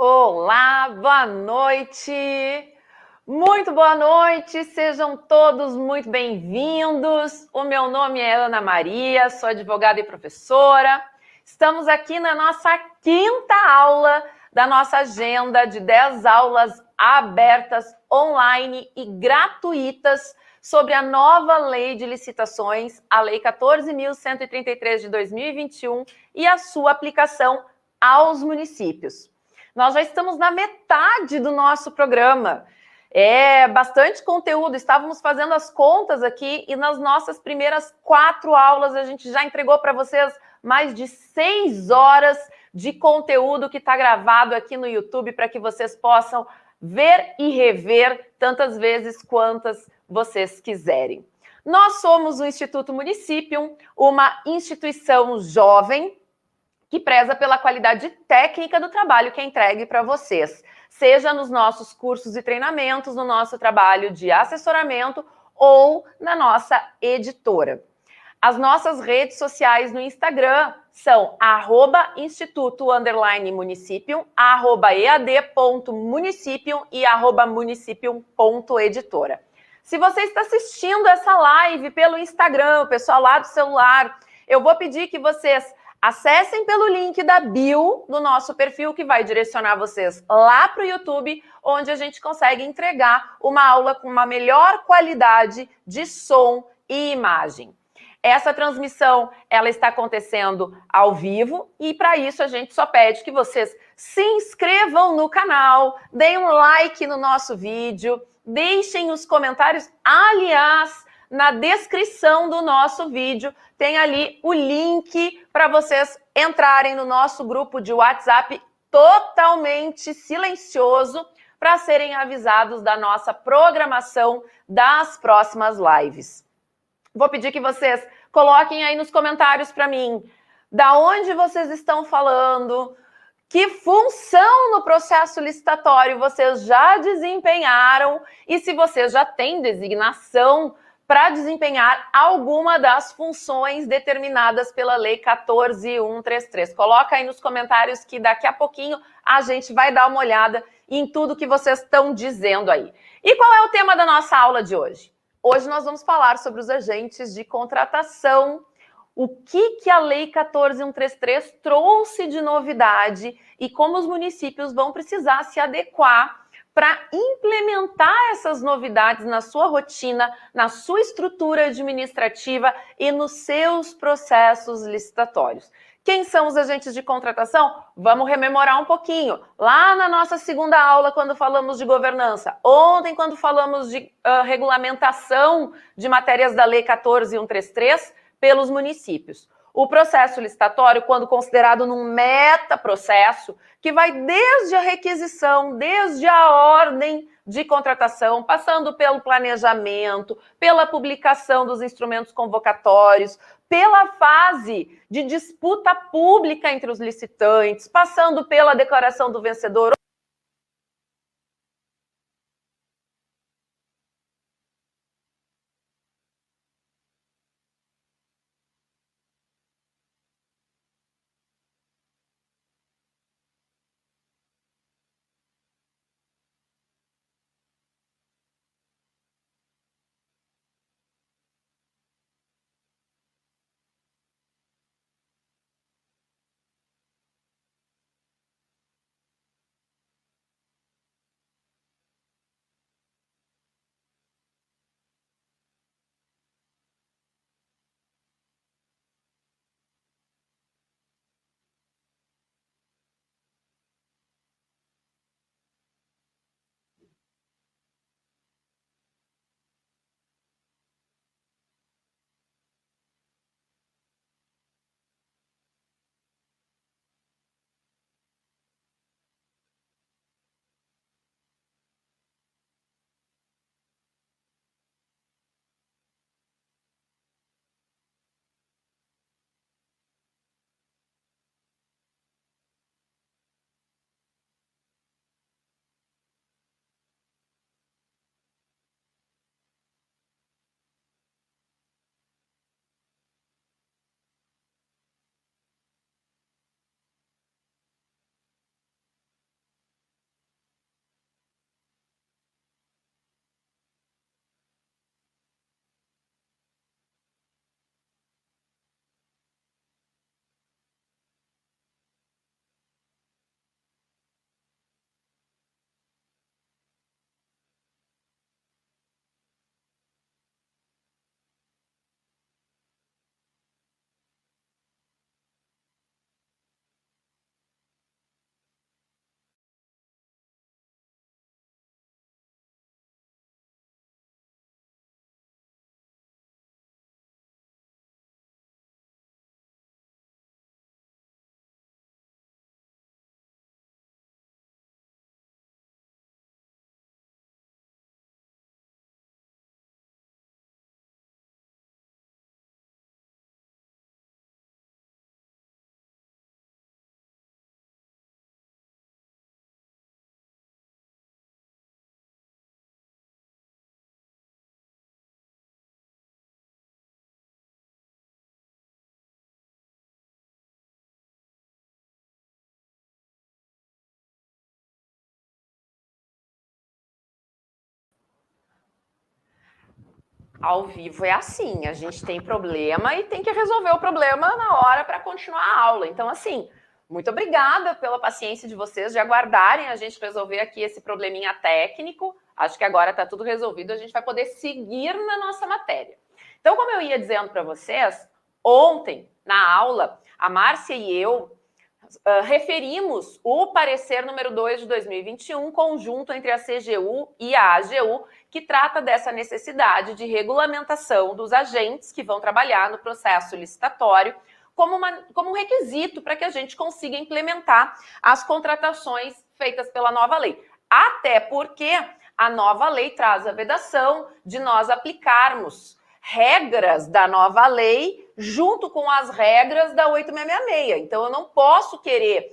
Olá, boa noite. Muito boa noite, sejam todos muito bem-vindos. O meu nome é Ana Maria, sou advogada e professora. Estamos aqui na nossa quinta aula da nossa agenda de 10 aulas abertas, online e gratuitas sobre a nova lei de licitações, a Lei 14.133 de 2021 e a sua aplicação aos municípios. Nós já estamos na metade do nosso programa. É bastante conteúdo. Estávamos fazendo as contas aqui e nas nossas primeiras quatro aulas a gente já entregou para vocês mais de seis horas de conteúdo que está gravado aqui no YouTube para que vocês possam ver e rever tantas vezes quantas vocês quiserem. Nós somos o Instituto Município, uma instituição jovem que preza pela qualidade técnica do trabalho que é entregue para vocês, seja nos nossos cursos e treinamentos, no nosso trabalho de assessoramento ou na nossa editora. As nossas redes sociais no Instagram são arroba instituto underline municipium, arroba ead.municipium e arroba municipium.editora. Se você está assistindo essa live pelo Instagram, o pessoal lá do celular, eu vou pedir que vocês Acessem pelo link da bio do nosso perfil, que vai direcionar vocês lá para o YouTube, onde a gente consegue entregar uma aula com uma melhor qualidade de som e imagem. Essa transmissão ela está acontecendo ao vivo e para isso a gente só pede que vocês se inscrevam no canal, deem um like no nosso vídeo, deixem os comentários. Aliás, na descrição do nosso vídeo tem ali o link para vocês entrarem no nosso grupo de WhatsApp totalmente silencioso para serem avisados da nossa programação das próximas lives. Vou pedir que vocês coloquem aí nos comentários para mim da onde vocês estão falando, que função no processo licitatório vocês já desempenharam e se vocês já têm designação para desempenhar alguma das funções determinadas pela Lei 14133. Coloca aí nos comentários que daqui a pouquinho a gente vai dar uma olhada em tudo que vocês estão dizendo aí. E qual é o tema da nossa aula de hoje? Hoje nós vamos falar sobre os agentes de contratação, o que, que a Lei 14133 trouxe de novidade e como os municípios vão precisar se adequar para implementar essas novidades na sua rotina, na sua estrutura administrativa e nos seus processos licitatórios. Quem são os agentes de contratação? Vamos rememorar um pouquinho. Lá na nossa segunda aula, quando falamos de governança, ontem, quando falamos de uh, regulamentação de matérias da Lei 14133 pelos municípios. O processo licitatório, quando considerado num meta-processo, que vai desde a requisição, desde a ordem de contratação, passando pelo planejamento, pela publicação dos instrumentos convocatórios, pela fase de disputa pública entre os licitantes, passando pela declaração do vencedor Ao vivo é assim, a gente tem problema e tem que resolver o problema na hora para continuar a aula. Então, assim, muito obrigada pela paciência de vocês de aguardarem a gente resolver aqui esse probleminha técnico. Acho que agora está tudo resolvido, a gente vai poder seguir na nossa matéria. Então, como eu ia dizendo para vocês, ontem, na aula, a Márcia e eu uh, referimos o parecer número 2 de 2021, conjunto entre a CGU e a AGU, que trata dessa necessidade de regulamentação dos agentes que vão trabalhar no processo licitatório como, uma, como um requisito para que a gente consiga implementar as contratações feitas pela nova lei. Até porque a nova lei traz a vedação de nós aplicarmos regras da nova lei junto com as regras da 8666. Então, eu não posso querer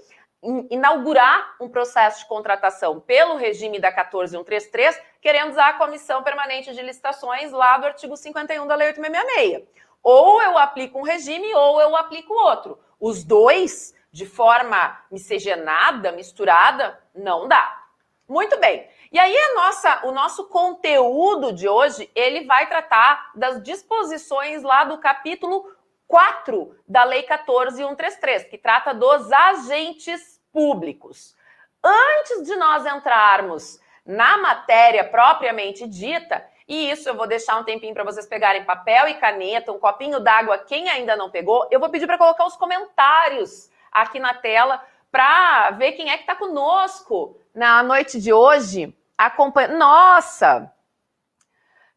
inaugurar um processo de contratação pelo regime da 14133, querendo a Comissão Permanente de Licitações lá do artigo 51 da Lei 8666. Ou eu aplico um regime ou eu aplico outro. Os dois, de forma miscigenada, misturada, não dá. Muito bem. E aí nossa, o nosso conteúdo de hoje, ele vai tratar das disposições lá do capítulo 4 da Lei 14133, que trata dos agentes públicos. Antes de nós entrarmos na matéria propriamente dita, e isso eu vou deixar um tempinho para vocês pegarem papel e caneta, um copinho d'água, quem ainda não pegou, eu vou pedir para colocar os comentários aqui na tela para ver quem é que está conosco na noite de hoje. Acompanha... Nossa!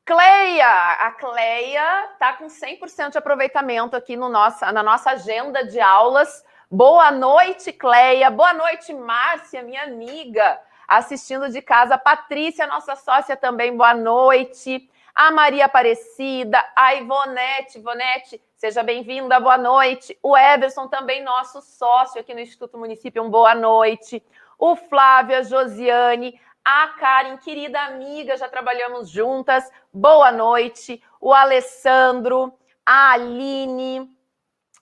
Cleia! A Cleia está com 100% de aproveitamento aqui no nossa, na nossa agenda de aulas. Boa noite, Cleia. Boa noite, Márcia, minha amiga assistindo de casa. Patrícia, nossa sócia também, boa noite. A Maria Aparecida, a Ivonete, Ivonete, seja bem-vinda, boa noite. O Everson, também nosso sócio aqui no Instituto Município, um boa noite. O Flávio, a Josiane, a Karen, querida amiga, já trabalhamos juntas, boa noite. O Alessandro, a Aline,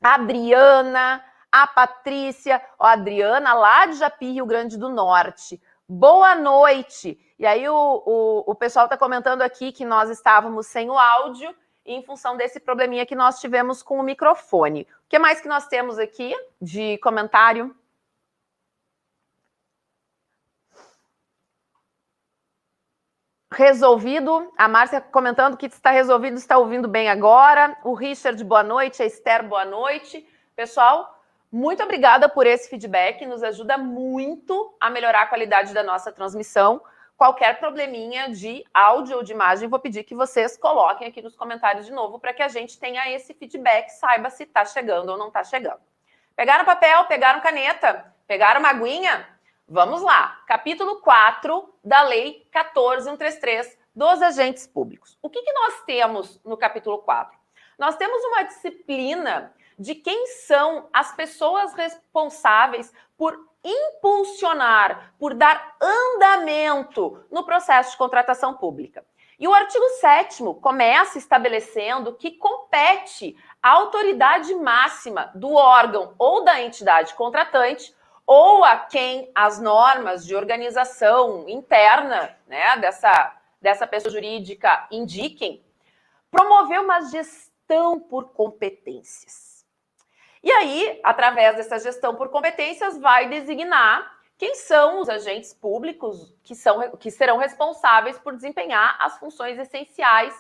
a Adriana, a Patrícia, a Adriana lá de Japi, Rio Grande do Norte. Boa noite! E aí o, o, o pessoal está comentando aqui que nós estávamos sem o áudio em função desse probleminha que nós tivemos com o microfone. O que mais que nós temos aqui de comentário? Resolvido. A Márcia comentando que está resolvido, está ouvindo bem agora. O Richard, boa noite. A Esther, boa noite. Pessoal, muito obrigada por esse feedback, nos ajuda muito a melhorar a qualidade da nossa transmissão. Qualquer probleminha de áudio ou de imagem, vou pedir que vocês coloquem aqui nos comentários de novo para que a gente tenha esse feedback, saiba se está chegando ou não está chegando. Pegaram papel, pegaram caneta, pegaram uma aguinha? Vamos lá. Capítulo 4 da Lei 14133 dos agentes públicos. O que, que nós temos no capítulo 4? Nós temos uma disciplina de quem são as pessoas responsáveis por impulsionar, por dar andamento no processo de contratação pública. E o artigo 7 começa estabelecendo que compete à autoridade máxima do órgão ou da entidade contratante ou a quem as normas de organização interna né, dessa, dessa pessoa jurídica indiquem, promover uma gestão por competências. E aí, através dessa gestão por competências, vai designar quem são os agentes públicos que, são, que serão responsáveis por desempenhar as funções essenciais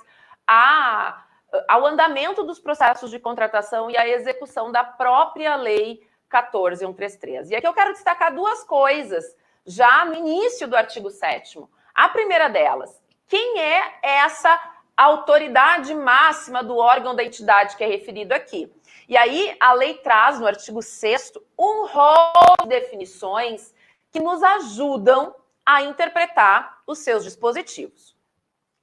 a, ao andamento dos processos de contratação e à execução da própria lei 14133. E aqui eu quero destacar duas coisas já no início do artigo 7 A primeira delas, quem é essa autoridade máxima do órgão da entidade que é referido aqui? E aí a lei traz no artigo 6 um rol de definições que nos ajudam a interpretar os seus dispositivos.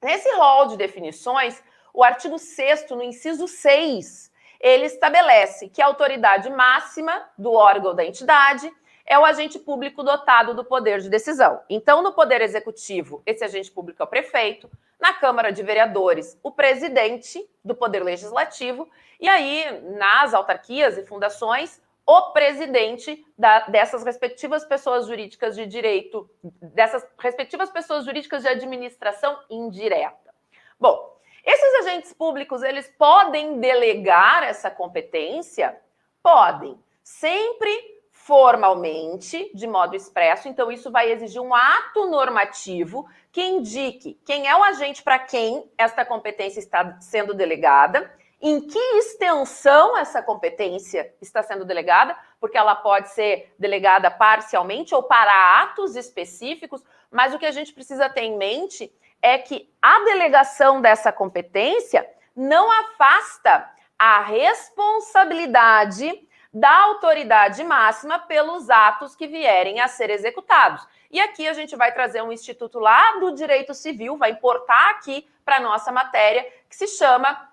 Nesse rol de definições, o artigo 6 no inciso 6, ele estabelece que a autoridade máxima do órgão da entidade é o agente público dotado do poder de decisão. Então, no poder executivo, esse agente público é o prefeito, na Câmara de Vereadores, o presidente do Poder Legislativo, e aí, nas autarquias e fundações, o presidente da, dessas respectivas pessoas jurídicas de direito, dessas respectivas pessoas jurídicas de administração indireta. Bom, esses agentes públicos eles podem delegar essa competência? Podem. Sempre formalmente, de modo expresso, então isso vai exigir um ato normativo que indique quem é o agente para quem esta competência está sendo delegada, em que extensão essa competência está sendo delegada, porque ela pode ser delegada parcialmente ou para atos específicos, mas o que a gente precisa ter em mente é que a delegação dessa competência não afasta a responsabilidade da autoridade máxima pelos atos que vierem a ser executados. E aqui a gente vai trazer um instituto lá do direito civil, vai importar aqui para nossa matéria, que se chama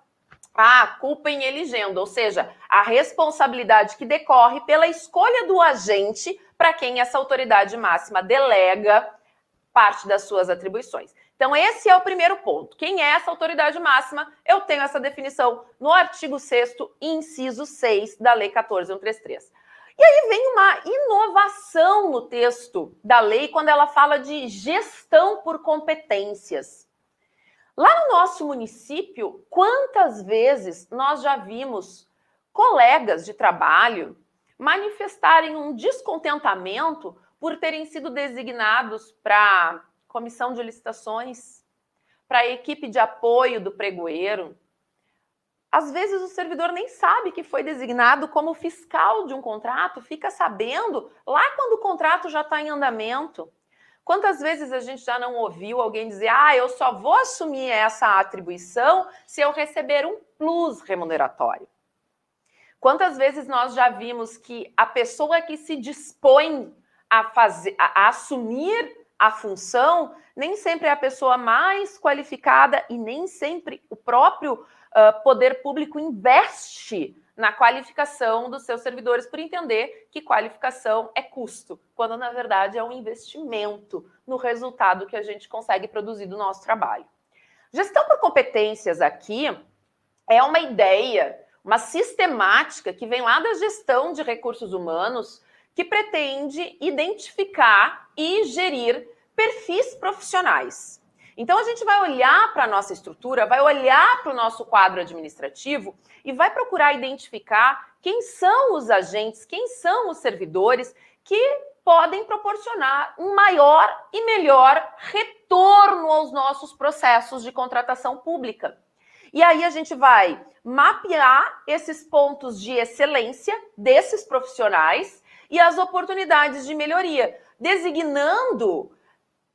a culpa em eligendo, ou seja, a responsabilidade que decorre pela escolha do agente para quem essa autoridade máxima delega parte das suas atribuições. Então, esse é o primeiro ponto. Quem é essa autoridade máxima? Eu tenho essa definição no artigo 6, inciso 6 da Lei 14133. E aí vem uma inovação no texto da lei quando ela fala de gestão por competências. Lá no nosso município, quantas vezes nós já vimos colegas de trabalho manifestarem um descontentamento por terem sido designados para comissão de licitações, para equipe de apoio do pregoeiro. Às vezes o servidor nem sabe que foi designado como fiscal de um contrato, fica sabendo lá quando o contrato já está em andamento. Quantas vezes a gente já não ouviu alguém dizer: ah, eu só vou assumir essa atribuição se eu receber um plus remuneratório? Quantas vezes nós já vimos que a pessoa que se dispõe a, fazer, a, a assumir a função, nem sempre é a pessoa mais qualificada e nem sempre o próprio uh, poder público investe na qualificação dos seus servidores por entender que qualificação é custo, quando na verdade é um investimento no resultado que a gente consegue produzir do nosso trabalho. Gestão por competências aqui é uma ideia, uma sistemática que vem lá da gestão de recursos humanos que pretende identificar e gerir perfis profissionais. Então a gente vai olhar para a nossa estrutura, vai olhar para o nosso quadro administrativo e vai procurar identificar quem são os agentes, quem são os servidores que podem proporcionar um maior e melhor retorno aos nossos processos de contratação pública. E aí a gente vai mapear esses pontos de excelência desses profissionais e as oportunidades de melhoria, designando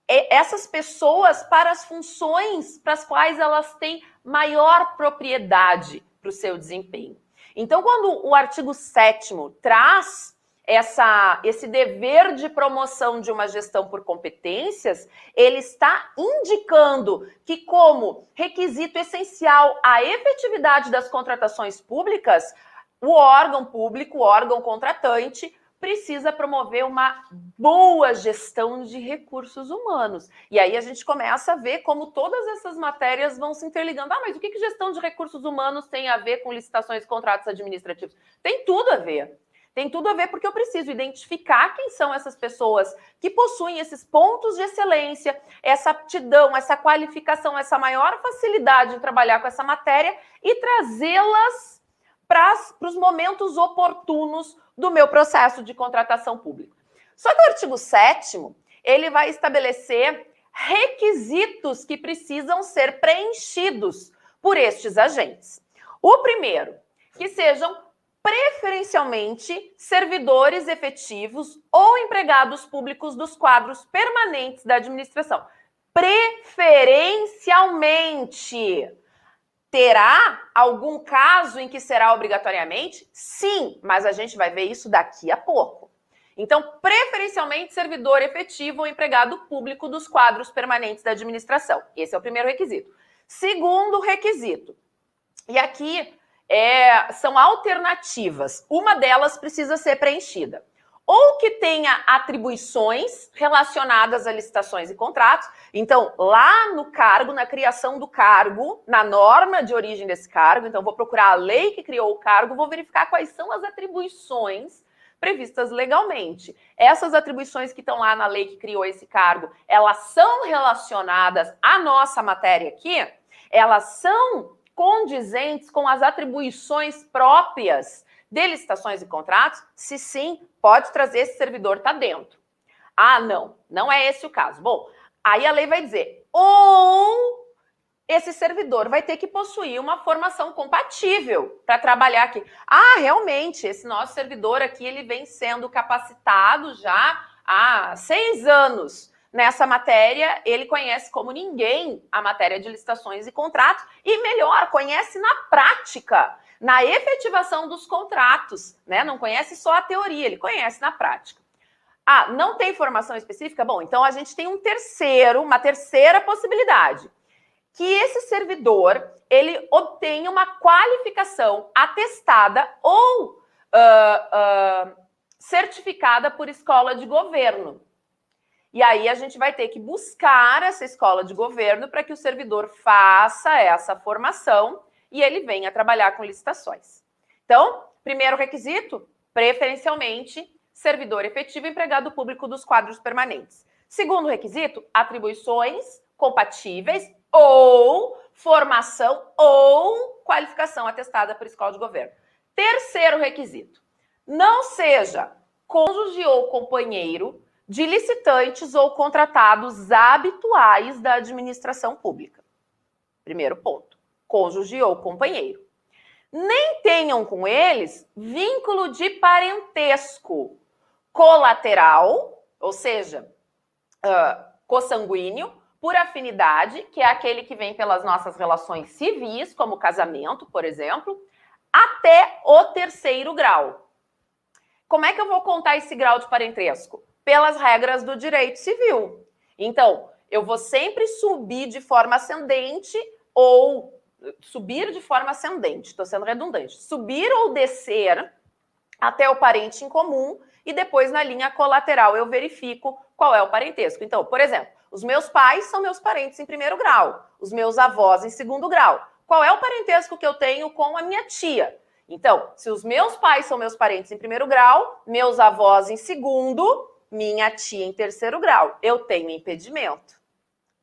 essas pessoas para as funções para as quais elas têm maior propriedade para o seu desempenho. Então, quando o artigo 7 traz essa, esse dever de promoção de uma gestão por competências, ele está indicando que, como requisito essencial à efetividade das contratações públicas, o órgão público, o órgão contratante, precisa promover uma boa gestão de recursos humanos. E aí a gente começa a ver como todas essas matérias vão se interligando. Ah, mas o que, gestão de recursos humanos tem a ver com licitações e contratos administrativos? Tem tudo a ver. Tem tudo a ver porque eu preciso identificar quem são essas pessoas que possuem esses pontos de excelência, essa aptidão, essa qualificação, essa maior facilidade em trabalhar com essa matéria e trazê-las para os momentos oportunos do meu processo de contratação pública. Só que o artigo 7 ele vai estabelecer requisitos que precisam ser preenchidos por estes agentes. O primeiro, que sejam preferencialmente servidores efetivos ou empregados públicos dos quadros permanentes da administração. Preferencialmente. Terá algum caso em que será obrigatoriamente? Sim, mas a gente vai ver isso daqui a pouco. Então, preferencialmente servidor efetivo ou empregado público dos quadros permanentes da administração. Esse é o primeiro requisito. Segundo requisito, e aqui é, são alternativas. Uma delas precisa ser preenchida ou que tenha atribuições relacionadas a licitações e contratos. Então, lá no cargo, na criação do cargo, na norma de origem desse cargo, então vou procurar a lei que criou o cargo, vou verificar quais são as atribuições previstas legalmente. Essas atribuições que estão lá na lei que criou esse cargo, elas são relacionadas à nossa matéria aqui? Elas são condizentes com as atribuições próprias de licitações e contratos? Se sim, pode trazer esse servidor, está dentro. Ah, não, não é esse o caso. Bom, aí a lei vai dizer, ou esse servidor vai ter que possuir uma formação compatível para trabalhar aqui. Ah, realmente, esse nosso servidor aqui ele vem sendo capacitado já há seis anos nessa matéria, ele conhece como ninguém a matéria de licitações e contratos e melhor, conhece na prática, na efetivação dos contratos, né? Não conhece só a teoria, ele conhece na prática. Ah, não tem formação específica? Bom, então a gente tem um terceiro, uma terceira possibilidade que esse servidor ele obtenha uma qualificação atestada ou uh, uh, certificada por escola de governo. E aí a gente vai ter que buscar essa escola de governo para que o servidor faça essa formação e ele venha trabalhar com licitações. Então, primeiro requisito, preferencialmente, servidor efetivo empregado público dos quadros permanentes. Segundo requisito, atribuições compatíveis ou formação ou qualificação atestada por escola de governo. Terceiro requisito: não seja cônjuge ou companheiro de licitantes ou contratados habituais da administração pública. Primeiro ponto: cônjuge ou companheiro. Nem tenham com eles vínculo de parentesco colateral, ou seja, uh, consanguíneo, por afinidade, que é aquele que vem pelas nossas relações civis, como casamento, por exemplo, até o terceiro grau. Como é que eu vou contar esse grau de parentesco? Pelas regras do direito civil. Então, eu vou sempre subir de forma ascendente ou subir de forma ascendente, estou sendo redundante, subir ou descer até o parente em comum e depois na linha colateral eu verifico qual é o parentesco. Então, por exemplo, os meus pais são meus parentes em primeiro grau, os meus avós em segundo grau. Qual é o parentesco que eu tenho com a minha tia? Então, se os meus pais são meus parentes em primeiro grau, meus avós em segundo, minha tia em terceiro grau, eu tenho impedimento,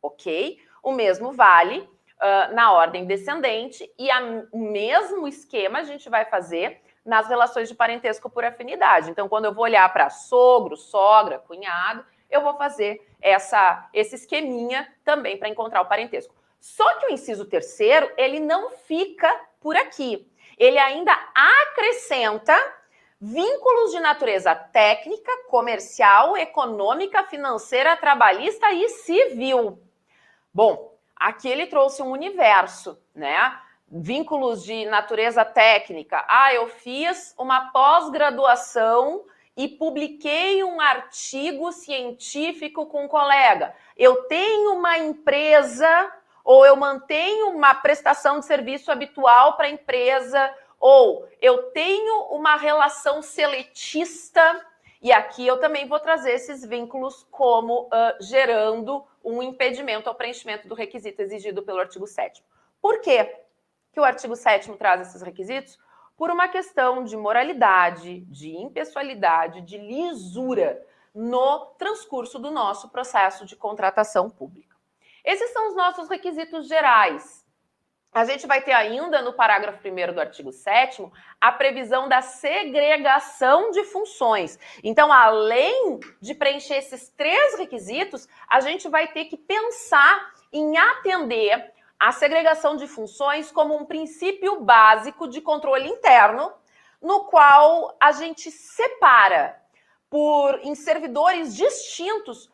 ok? O mesmo vale uh, na ordem descendente e a, o mesmo esquema a gente vai fazer nas relações de parentesco por afinidade. Então, quando eu vou olhar para sogro, sogra, cunhado, eu vou fazer essa, esse esqueminha também para encontrar o parentesco. Só que o inciso terceiro, ele não fica por aqui. Ele ainda acrescenta vínculos de natureza técnica, comercial, econômica, financeira, trabalhista e civil. Bom, aqui ele trouxe um universo, né? Vínculos de natureza técnica. Ah, eu fiz uma pós-graduação e publiquei um artigo científico com um colega. Eu tenho uma empresa ou eu mantenho uma prestação de serviço habitual para a empresa, ou eu tenho uma relação seletista, e aqui eu também vou trazer esses vínculos como uh, gerando um impedimento ao preenchimento do requisito exigido pelo artigo 7. Por quê que o artigo 7 traz esses requisitos? por uma questão de moralidade, de impessoalidade, de lisura no transcurso do nosso processo de contratação pública. Esses são os nossos requisitos gerais. A gente vai ter ainda no parágrafo 1 do artigo 7 a previsão da segregação de funções. Então, além de preencher esses três requisitos, a gente vai ter que pensar em atender a segregação de funções como um princípio básico de controle interno, no qual a gente separa por em servidores distintos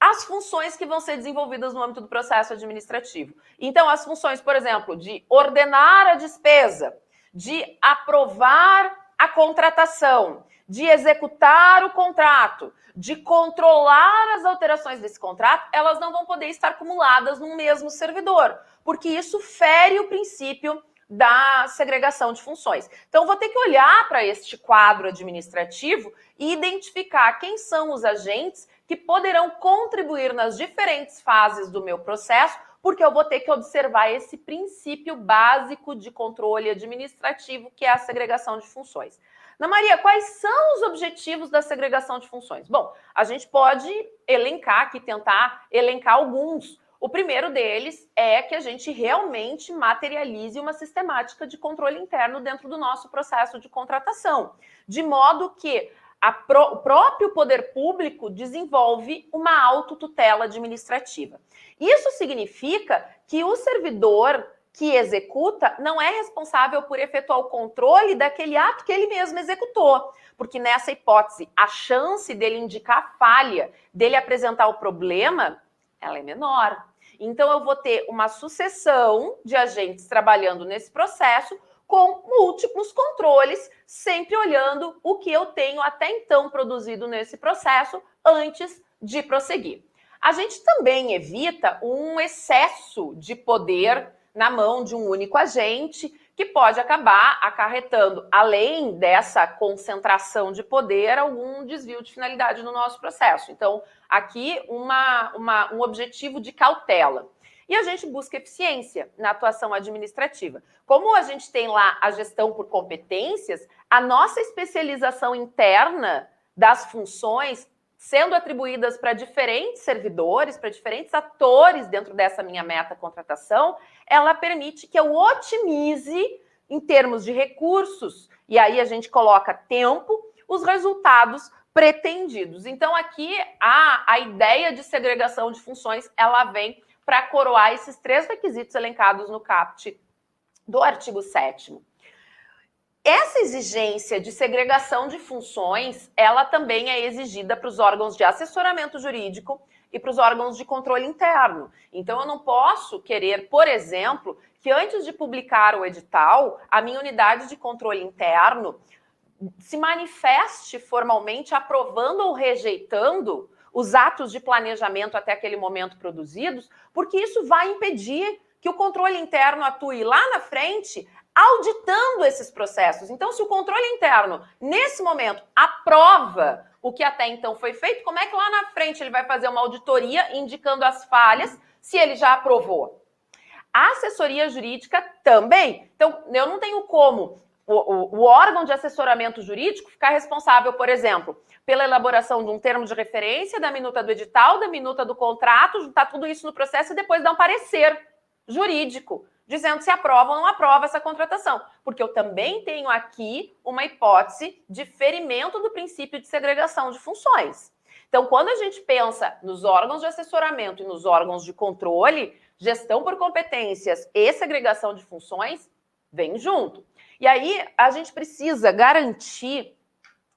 as funções que vão ser desenvolvidas no âmbito do processo administrativo. Então, as funções, por exemplo, de ordenar a despesa, de aprovar a contratação, de executar o contrato, de controlar as alterações desse contrato, elas não vão poder estar acumuladas num mesmo servidor, porque isso fere o princípio da segregação de funções. Então, vou ter que olhar para este quadro administrativo e identificar quem são os agentes que poderão contribuir nas diferentes fases do meu processo, porque eu vou ter que observar esse princípio básico de controle administrativo, que é a segregação de funções. Ana Maria, quais são os objetivos da segregação de funções? Bom, a gente pode elencar aqui, tentar elencar alguns. O primeiro deles é que a gente realmente materialize uma sistemática de controle interno dentro do nosso processo de contratação, de modo que o próprio poder público desenvolve uma autotutela administrativa. Isso significa que o servidor que executa não é responsável por efetuar o controle daquele ato que ele mesmo executou. Porque nessa hipótese, a chance dele indicar falha, dele apresentar o problema, ela é menor. Então, eu vou ter uma sucessão de agentes trabalhando nesse processo com múltiplos controles, sempre olhando o que eu tenho até então produzido nesse processo antes de prosseguir. A gente também evita um excesso de poder na mão de um único agente, que pode acabar acarretando, além dessa concentração de poder, algum desvio de finalidade no nosso processo. Então, aqui, uma, uma um objetivo de cautela. E a gente busca eficiência na atuação administrativa. Como a gente tem lá a gestão por competências, a nossa especialização interna das funções sendo atribuídas para diferentes servidores, para diferentes atores dentro dessa minha meta contratação, ela permite que eu otimize em termos de recursos, e aí a gente coloca tempo, os resultados pretendidos. Então aqui a, a ideia de segregação de funções, ela vem para coroar esses três requisitos elencados no CAPT do artigo 7 essa exigência de segregação de funções, ela também é exigida para os órgãos de assessoramento jurídico e para os órgãos de controle interno. Então, eu não posso querer, por exemplo, que antes de publicar o edital, a minha unidade de controle interno se manifeste formalmente aprovando ou rejeitando os atos de planejamento até aquele momento produzidos, porque isso vai impedir que o controle interno atue lá na frente, auditando esses processos. Então, se o controle interno, nesse momento, aprova o que até então foi feito, como é que lá na frente ele vai fazer uma auditoria indicando as falhas se ele já aprovou? A assessoria jurídica também. Então, eu não tenho como o, o, o, órgão de assessoramento jurídico ficar responsável, por exemplo, pela elaboração de um termo de referência, da minuta do edital, da minuta do contrato, juntar tudo isso no processo e depois dar um parecer jurídico, dizendo se aprova ou não aprova essa contratação. Porque eu também tenho aqui uma hipótese de ferimento do princípio de segregação de funções. Então, quando a gente pensa nos órgãos de assessoramento e nos órgãos de controle, gestão por competências e segregação de funções vem junto. E aí a gente precisa garantir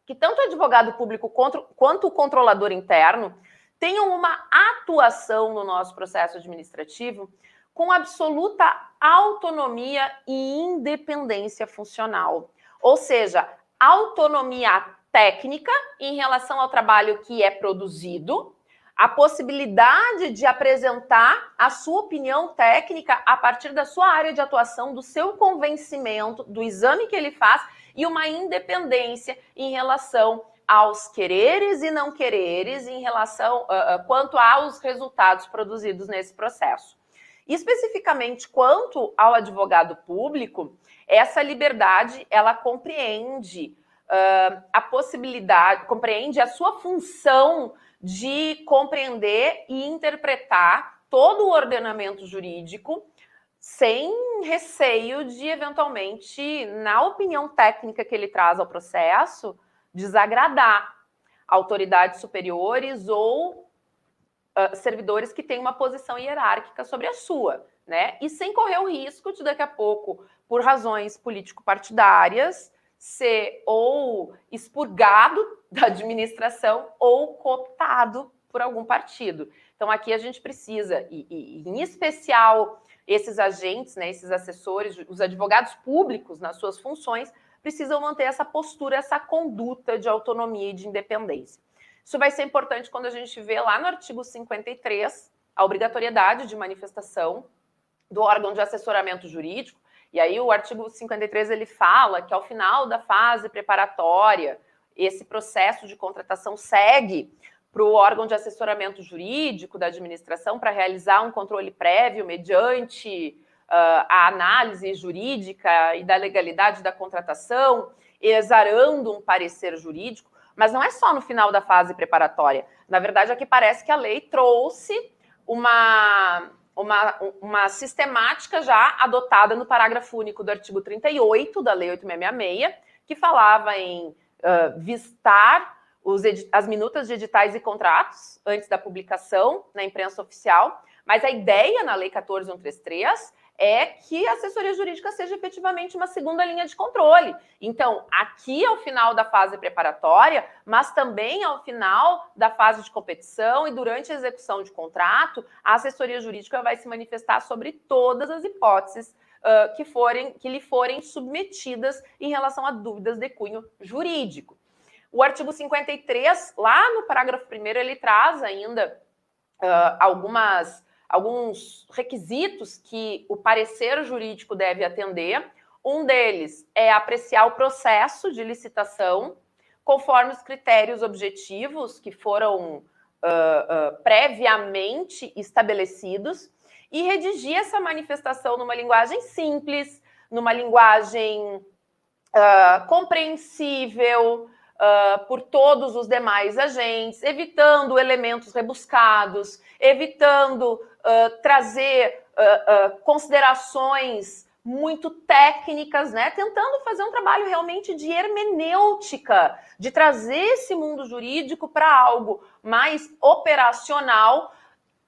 que tanto o advogado público quanto o controlador interno tenham uma atuação no nosso processo administrativo com absoluta autonomia e independência funcional. Ou seja, autonomia técnica em relação ao trabalho que é produzido, a possibilidade de apresentar a sua opinião técnica a partir da sua área de atuação, do seu convencimento, do exame que ele faz e uma independência em relação aos quereres e não quereres em relação uh, quanto aos resultados produzidos nesse processo. Especificamente quanto ao advogado público, essa liberdade ela compreende uh, a possibilidade, compreende a sua função de compreender e interpretar todo o ordenamento jurídico sem receio de, eventualmente, na opinião técnica que ele traz ao processo, desagradar autoridades superiores ou uh, servidores que têm uma posição hierárquica sobre a sua, né? E sem correr o risco de, daqui a pouco, por razões político-partidárias, ser ou expurgado da administração ou cooptado por algum partido. Então, aqui a gente precisa, e, e, em especial esses agentes, né, esses assessores, os advogados públicos nas suas funções, precisam manter essa postura, essa conduta de autonomia e de independência. Isso vai ser importante quando a gente vê lá no artigo 53 a obrigatoriedade de manifestação do órgão de assessoramento jurídico, e aí o artigo 53 ele fala que ao final da fase preparatória, esse processo de contratação segue para o órgão de assessoramento jurídico da administração para realizar um controle prévio mediante uh, a análise jurídica e da legalidade da contratação, exarando um parecer jurídico, mas não é só no final da fase preparatória. Na verdade, aqui parece que a lei trouxe uma, uma, uma sistemática já adotada no parágrafo único do artigo 38 da Lei 8666, que falava em uh, vistar os, as minutas de editais e contratos antes da publicação na imprensa oficial, mas a ideia na Lei 14133 é que a assessoria jurídica seja efetivamente uma segunda linha de controle. Então, aqui ao final da fase preparatória, mas também ao final da fase de competição e durante a execução de contrato, a assessoria jurídica vai se manifestar sobre todas as hipóteses uh, que, forem, que lhe forem submetidas em relação a dúvidas de cunho jurídico. O artigo 53, lá no parágrafo 1, ele traz ainda uh, algumas alguns requisitos que o parecer jurídico deve atender. Um deles é apreciar o processo de licitação conforme os critérios objetivos que foram uh, uh, previamente estabelecidos e redigir essa manifestação numa linguagem simples, numa linguagem uh, compreensível, por todos os demais agentes, evitando elementos rebuscados, evitando uh, trazer uh, considerações muito técnicas, né? Tentando fazer um trabalho realmente de hermenêutica, de trazer esse mundo jurídico para algo mais operacional,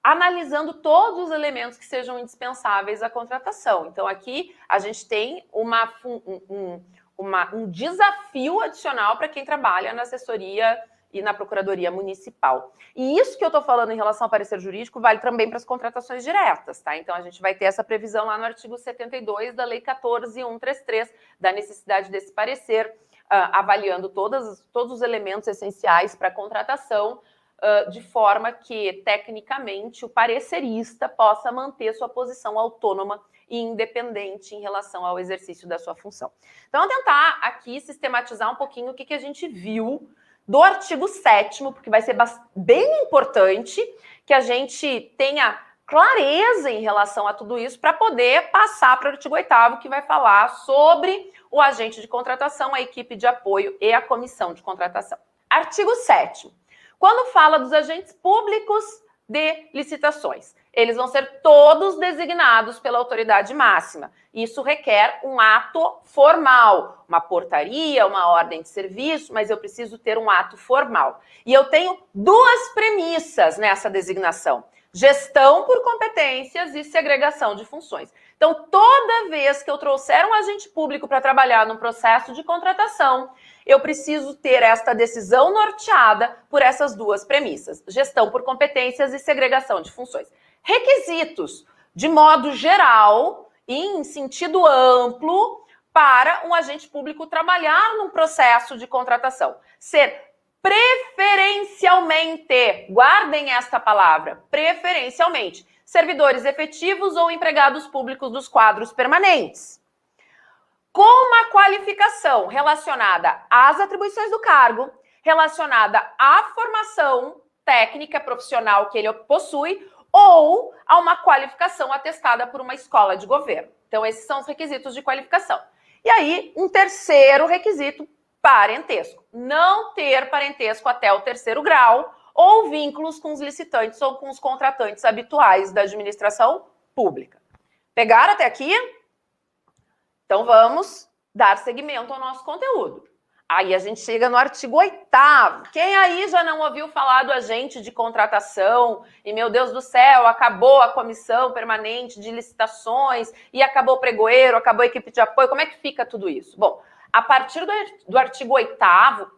analisando todos os elementos que sejam indispensáveis à contratação. Então, aqui a gente tem uma, um, uma, um desafio adicional para quem trabalha na assessoria e na Procuradoria Municipal. E isso que eu estou falando em relação ao parecer jurídico vale também para as contratações diretas, tá? Então a gente vai ter essa previsão lá no artigo 72 da Lei 14133, da necessidade desse parecer, uh, avaliando todas, todos os elementos essenciais para a contratação, uh, de forma que, tecnicamente, o parecerista possa manter sua posição autônoma e independente em relação ao exercício da sua função. Então, vou tentar aqui sistematizar um pouquinho o que, que a gente viu do artigo 7 porque vai ser bem importante que a gente tenha clareza em relação a tudo isso para poder passar para o artigo 8 que vai falar sobre o agente de contratação, a equipe de apoio e a comissão de contratação. Artigo 7 Quando fala dos agentes públicos de licitações. Eles vão ser todos designados pela autoridade máxima. Isso requer um ato formal, uma portaria, uma ordem de serviço, mas eu preciso ter um ato formal. E eu tenho duas premissas nessa designação: gestão por competências e segregação de funções. Então, toda vez que eu trouxer um agente público para trabalhar no processo de contratação, eu preciso ter esta decisão norteada por essas duas premissas: gestão por competências e segregação de funções. Requisitos, de modo geral e em sentido amplo, para um agente público trabalhar num processo de contratação. Ser preferencialmente, guardem esta palavra, preferencialmente, servidores efetivos ou empregados públicos dos quadros permanentes com uma qualificação relacionada às atribuições do cargo, relacionada à formação técnica profissional que ele possui ou a uma qualificação atestada por uma escola de governo. Então, esses são os requisitos de qualificação. E aí, um terceiro requisito, parentesco. Não ter parentesco até o terceiro grau ou vínculos com os licitantes ou com os contratantes habituais da administração pública. Pegaram até aqui? Então vamos dar seguimento ao nosso conteúdo. Aí a gente chega no artigo 8 Quem aí já não ouviu falar do agente de contratação? E meu Deus do céu, acabou a comissão permanente de licitações e acabou o pregoeiro, acabou a equipe de apoio. Como é que fica tudo isso? Bom, a partir do, artigo 8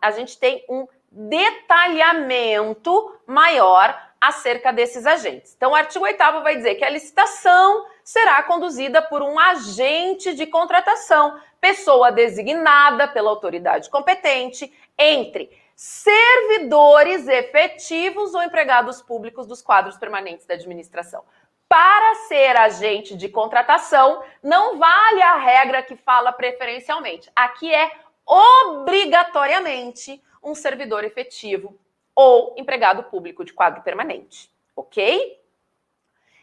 a gente tem um detalhamento maior acerca desses agentes. Então, o artigo 8 vai dizer que a licitação será conduzida por um agente de contratação, pessoa designada pela autoridade competente entre servidores efetivos ou empregados públicos dos quadros permanentes da administração. Para ser agente de contratação, não vale a regra que fala preferencialmente. Aqui é obrigatoriamente um servidor efetivo ou empregado público de quadro permanente, ok?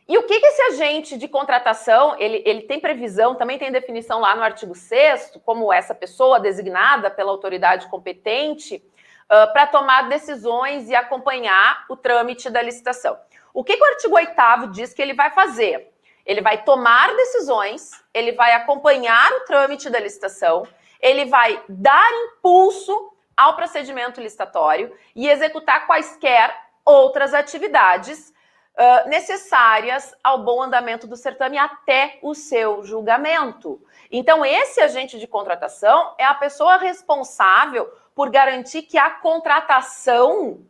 E o que, que esse agente de contratação, ele, ele tem previsão, também tem definição lá no artigo 6 como essa pessoa designada pela autoridade competente uh, para tomar decisões e acompanhar o trâmite da licitação. O que, que o artigo 8 diz que ele vai fazer? Ele vai tomar decisões, ele vai acompanhar o trâmite da licitação, ele vai dar impulso ao procedimento licitatório e executar quaisquer outras atividades uh, necessárias ao bom andamento do certame até o seu julgamento. Então, esse agente de contratação é a pessoa responsável por garantir que a contratação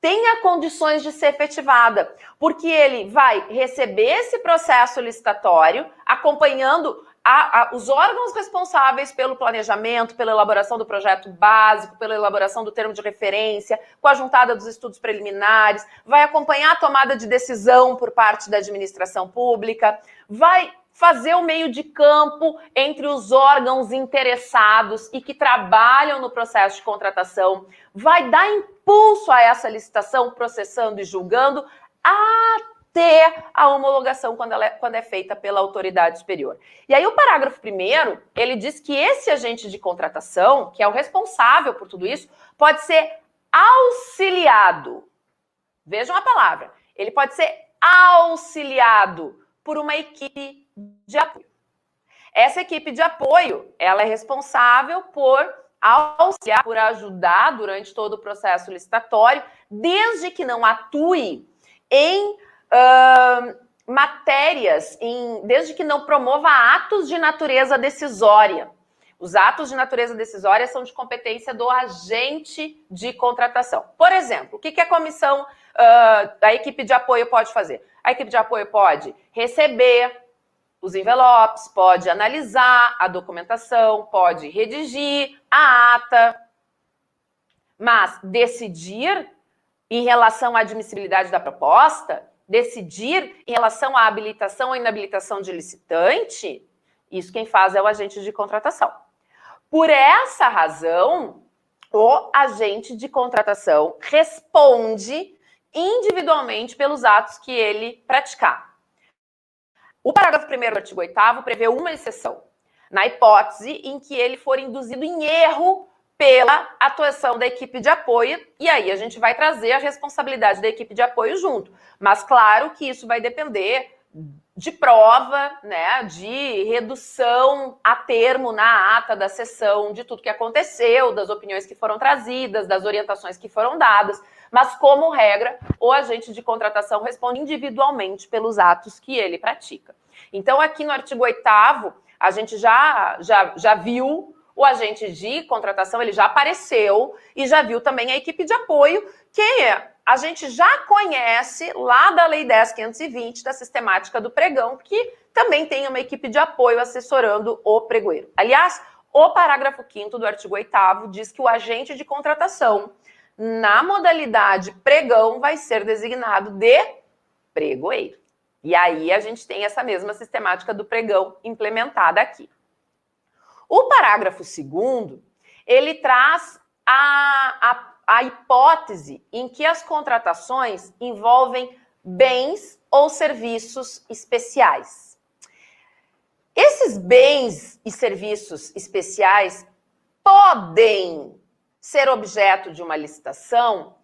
tenha condições de ser efetivada, porque ele vai receber esse processo licitatório, acompanhando a, a, os órgãos responsáveis pelo planejamento, pela elaboração do projeto básico, pela elaboração do termo de referência, com a juntada dos estudos preliminares, vai acompanhar a tomada de decisão por parte da administração pública, vai fazer o meio de campo entre os órgãos interessados e que trabalham no processo de contratação, vai dar impulso a essa licitação, processando e julgando, até a homologação quando, ela é, quando é feita pela autoridade superior. E aí o parágrafo primeiro, ele diz que esse agente de contratação, que é o responsável por tudo isso, pode ser auxiliado. Vejam a palavra. Ele pode ser auxiliado por uma equipe de apoio. Essa equipe de apoio, ela é responsável por auxiliar, por ajudar durante todo o processo licitatório, desde que não atue em uh, matérias, em, desde que não promova atos de natureza decisória. Os atos de natureza decisória são de competência do agente de contratação. Por exemplo, o que, que a comissão, uh, a equipe de apoio pode fazer? A equipe de apoio pode receber os envelopes, pode analisar a documentação, pode redigir a ata, mas decidir em relação à admissibilidade da proposta, decidir em relação à habilitação ou inabilitação de licitante, isso quem faz é o agente de contratação. Por essa razão, o agente de contratação responde individualmente pelos atos que ele praticar. O parágrafo 1 do artigo 8 prevê uma exceção, na hipótese em que ele for induzido em erro pela atuação da equipe de apoio, e aí a gente vai trazer a responsabilidade da equipe de apoio junto. Mas claro que isso vai depender de prova, né, de redução a termo na ata da sessão de tudo que aconteceu, das opiniões que foram trazidas, das orientações que foram dadas. Mas, como regra, o agente de contratação responde individualmente pelos atos que ele pratica. Então, aqui no artigo 8 a gente já, já, já viu o agente de contratação, ele já apareceu e já viu também a equipe de apoio, que a gente já conhece lá da Lei 10.520, da sistemática do pregão, que também tem uma equipe de apoio assessorando o pregoeiro. Aliás, o parágrafo 5 do artigo 8 diz que o agente de contratação na modalidade pregão vai ser designado de pregoeiro. E aí a gente tem essa mesma sistemática do pregão implementada aqui. O parágrafo segundo, ele traz a, a, a hipótese em que as contratações envolvem bens ou serviços especiais. Esses bens e serviços especiais podem ser objeto de uma licitação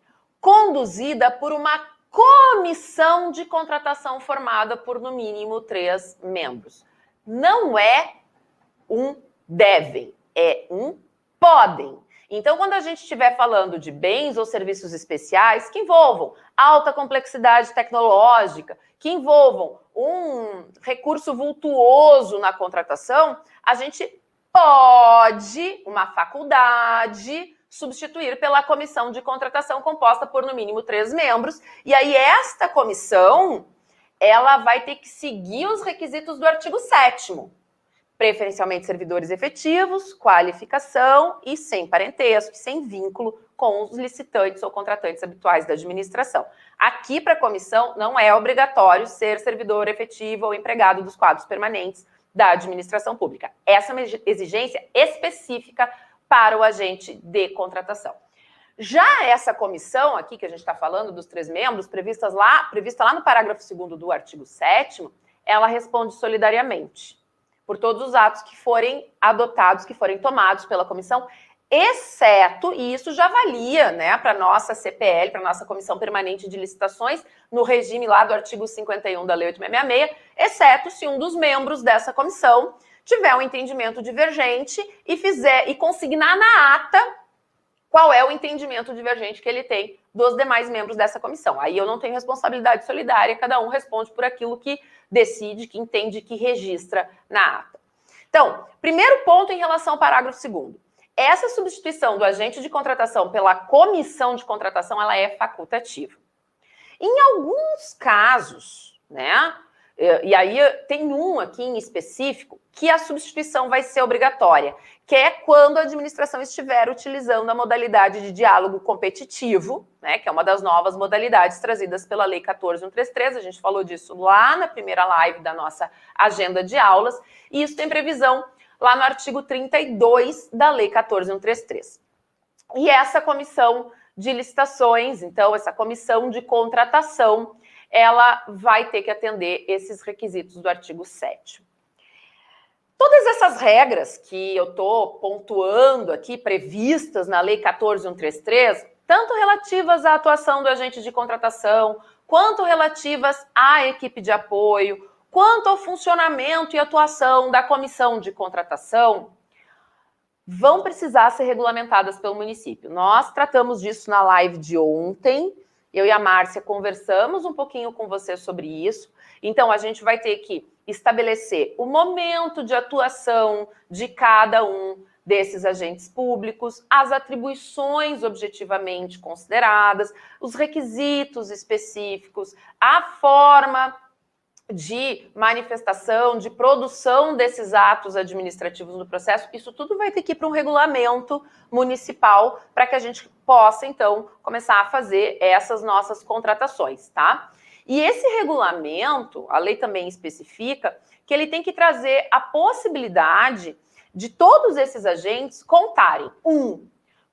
conduzida por uma comissão de contratação formada por no mínimo três membros. Não é um devem, é um podem. Então, quando a gente estiver falando de bens ou serviços especiais que envolvam alta complexidade tecnológica, que envolvam um recurso vultuoso na contratação, a gente pode, uma faculdade, substituir pela comissão de contratação composta por no mínimo três membros. E aí esta comissão, ela vai ter que seguir os requisitos do artigo 7 preferencialmente servidores efetivos, qualificação e sem parentesco, sem vínculo com os licitantes ou contratantes habituais da administração. Aqui, para a comissão, não é obrigatório ser servidor efetivo ou empregado dos quadros permanentes da administração pública. Essa é uma exigência específica para o agente de contratação. Já essa comissão aqui, que a gente está falando dos três membros, previstas lá, prevista lá no parágrafo 2 do artigo 7 ela responde solidariamente por todos os atos que forem adotados, que forem tomados pela comissão, exceto, e isso já valia né, para a nossa CPL, para nossa Comissão Permanente de Licitações, no regime lá do artigo 51 da Lei 8666, exceto se um dos membros dessa comissão tiver um entendimento divergente e fizer e consignar na ata qual é o entendimento divergente que ele tem dos demais membros dessa comissão. Aí eu não tenho responsabilidade solidária, cada um responde por aquilo que decide, que entende, que registra na ata. Então, primeiro ponto em relação ao parágrafo segundo. Essa substituição do agente de contratação pela comissão de contratação, ela é facultativa. Em alguns casos, né, e aí tem um aqui em específico que a substituição vai ser obrigatória, que é quando a administração estiver utilizando a modalidade de diálogo competitivo, né, que é uma das novas modalidades trazidas pela Lei 14133. A gente falou disso lá na primeira live da nossa agenda de aulas, e isso tem previsão lá no artigo 32 da Lei 14133. E essa comissão de licitações, então, essa comissão de contratação, ela vai ter que atender esses requisitos do artigo 7. Todas essas regras que eu estou pontuando aqui, previstas na Lei 14133, tanto relativas à atuação do agente de contratação, quanto relativas à equipe de apoio, quanto ao funcionamento e atuação da comissão de contratação, vão precisar ser regulamentadas pelo município. Nós tratamos disso na live de ontem eu e a Márcia conversamos um pouquinho com você sobre isso. Então, a gente vai ter que estabelecer o momento de atuação de cada um desses agentes públicos, as atribuições objetivamente consideradas, os requisitos específicos, a forma de manifestação, de produção desses atos administrativos no processo, isso tudo vai ter que ir para um regulamento municipal para que a gente possa, então, começar a fazer essas nossas contratações, tá? E esse regulamento, a lei também especifica que ele tem que trazer a possibilidade de todos esses agentes contarem, um,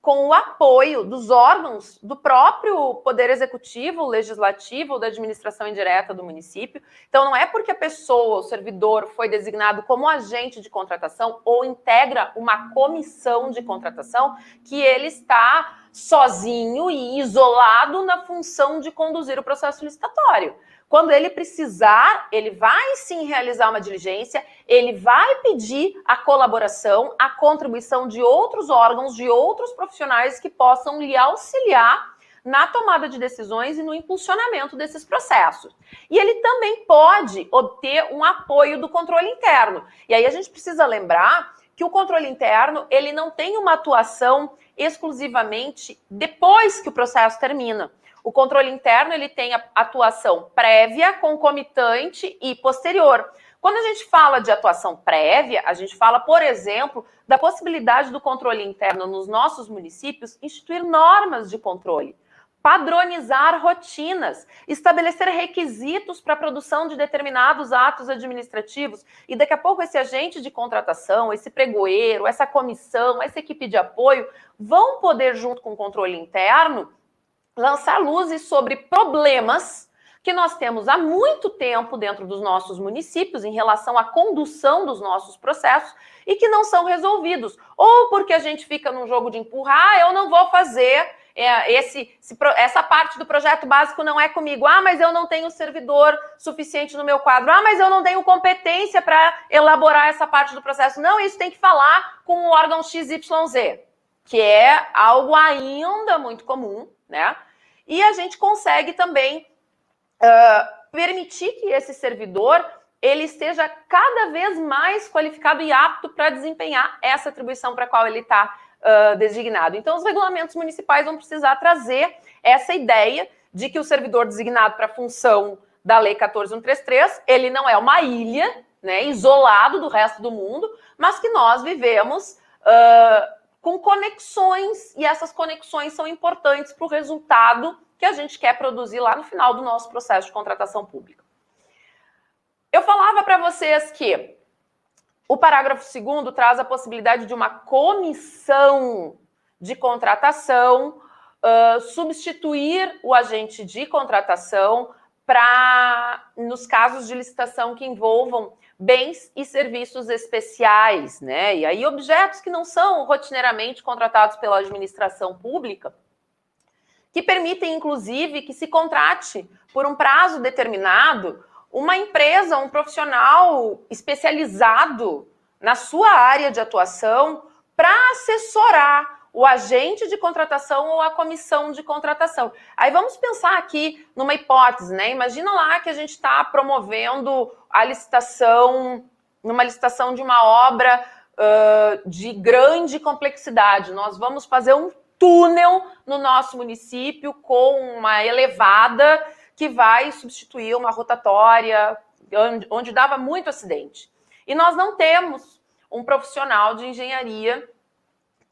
com o apoio dos órgãos do próprio Poder Executivo, Legislativo, da administração indireta do município. Então, não é porque a pessoa, o servidor, foi designado como agente de contratação ou integra uma comissão de contratação que ele está sozinho e isolado na função de conduzir o processo licitatório. Quando ele precisar, ele vai sim realizar uma diligência, ele vai pedir a colaboração, a contribuição de outros órgãos, de outros profissionais que possam lhe auxiliar na tomada de decisões e no impulsionamento desses processos. E ele também pode obter um apoio do controle interno. E aí a gente precisa lembrar que o controle interno, ele não tem uma atuação exclusivamente depois que o processo termina. O controle interno ele tem a atuação prévia, concomitante e posterior. Quando a gente fala de atuação prévia, a gente fala, por exemplo, da possibilidade do controle interno nos nossos municípios instituir normas de controle, padronizar rotinas, estabelecer requisitos para a produção de determinados atos administrativos. E daqui a pouco esse agente de contratação, esse pregoeiro, essa comissão, essa equipe de apoio vão poder, junto com o controle interno, lançar luzes sobre problemas que nós temos há muito tempo dentro dos nossos municípios em relação à condução dos nossos processos e que não são resolvidos. Ou porque a gente fica num jogo de empurrar, ah, eu não vou fazer é, esse, esse, essa parte do projeto básico não é comigo. Ah, mas eu não tenho servidor suficiente no meu quadro. Ah, mas eu não tenho competência para elaborar essa parte do processo. Não, isso tem que falar com o órgão XYZ, que é algo ainda muito comum, né? E a gente consegue também uh, permitir que esse servidor ele esteja cada vez mais qualificado e apto para desempenhar essa atribuição para a qual ele está uh, designado. Então, os regulamentos municipais vão precisar trazer essa ideia de que o servidor designado para a função da Lei 14133, ele não é uma ilha, né, isolado do resto do mundo, mas que nós vivemos uh, com conexões, e essas conexões são importantes para o resultado que a gente quer produzir lá no final do nosso processo de contratação pública. Eu falava para vocês que o parágrafo segundo traz a possibilidade de uma comissão de contratação uh, substituir o agente de contratação para, nos casos de licitação que envolvam bens e serviços especiais, né? E aí objetos que não são rotineiramente contratados pela administração pública, que permitem inclusive que se contrate por um prazo determinado uma empresa, um profissional especializado na sua área de atuação para assessorar o agente de contratação ou a comissão de contratação. Aí vamos pensar aqui numa hipótese, né? Imagina lá que a gente está promovendo a licitação, numa licitação de uma obra uh, de grande complexidade. Nós vamos fazer um túnel no nosso município com uma elevada que vai substituir uma rotatória onde, onde dava muito acidente. E nós não temos um profissional de engenharia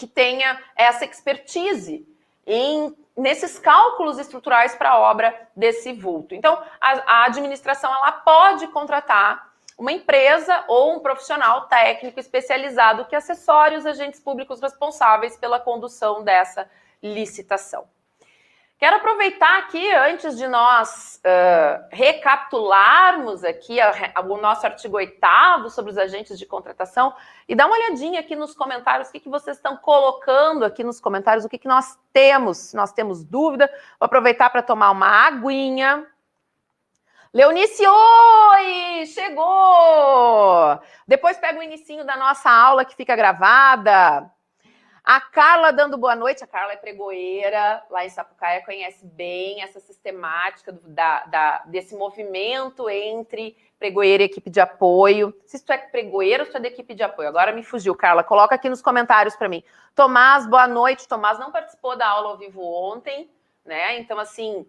que tenha essa expertise em nesses cálculos estruturais para a obra desse vulto. Então, a, a, administração ela pode contratar uma empresa ou um profissional técnico especializado que acessore os agentes públicos responsáveis pela condução dessa licitação. Quero aproveitar aqui, antes de nós uh, recapitularmos aqui a, a, o nosso artigo 8 sobre os agentes de contratação, e dar uma olhadinha aqui nos comentários, o que, que vocês estão colocando aqui nos comentários, o que, que nós temos, se nós temos dúvida. Vou aproveitar para tomar uma aguinha. Leonice, oi! Chegou! Depois pega o inicinho da nossa aula que fica gravada. A Carla dando boa noite. A Carla é pregoeira lá em Sapucaia, conhece bem essa sistemática do, da, da, desse movimento entre pregoeira e equipe de apoio. Se tu é pregoeiro ou se tu é da equipe de apoio. Agora me fugiu, Carla. Coloca aqui nos comentários para mim. Tomás, boa noite. Tomás não participou da aula ao vivo ontem, né? Então, assim,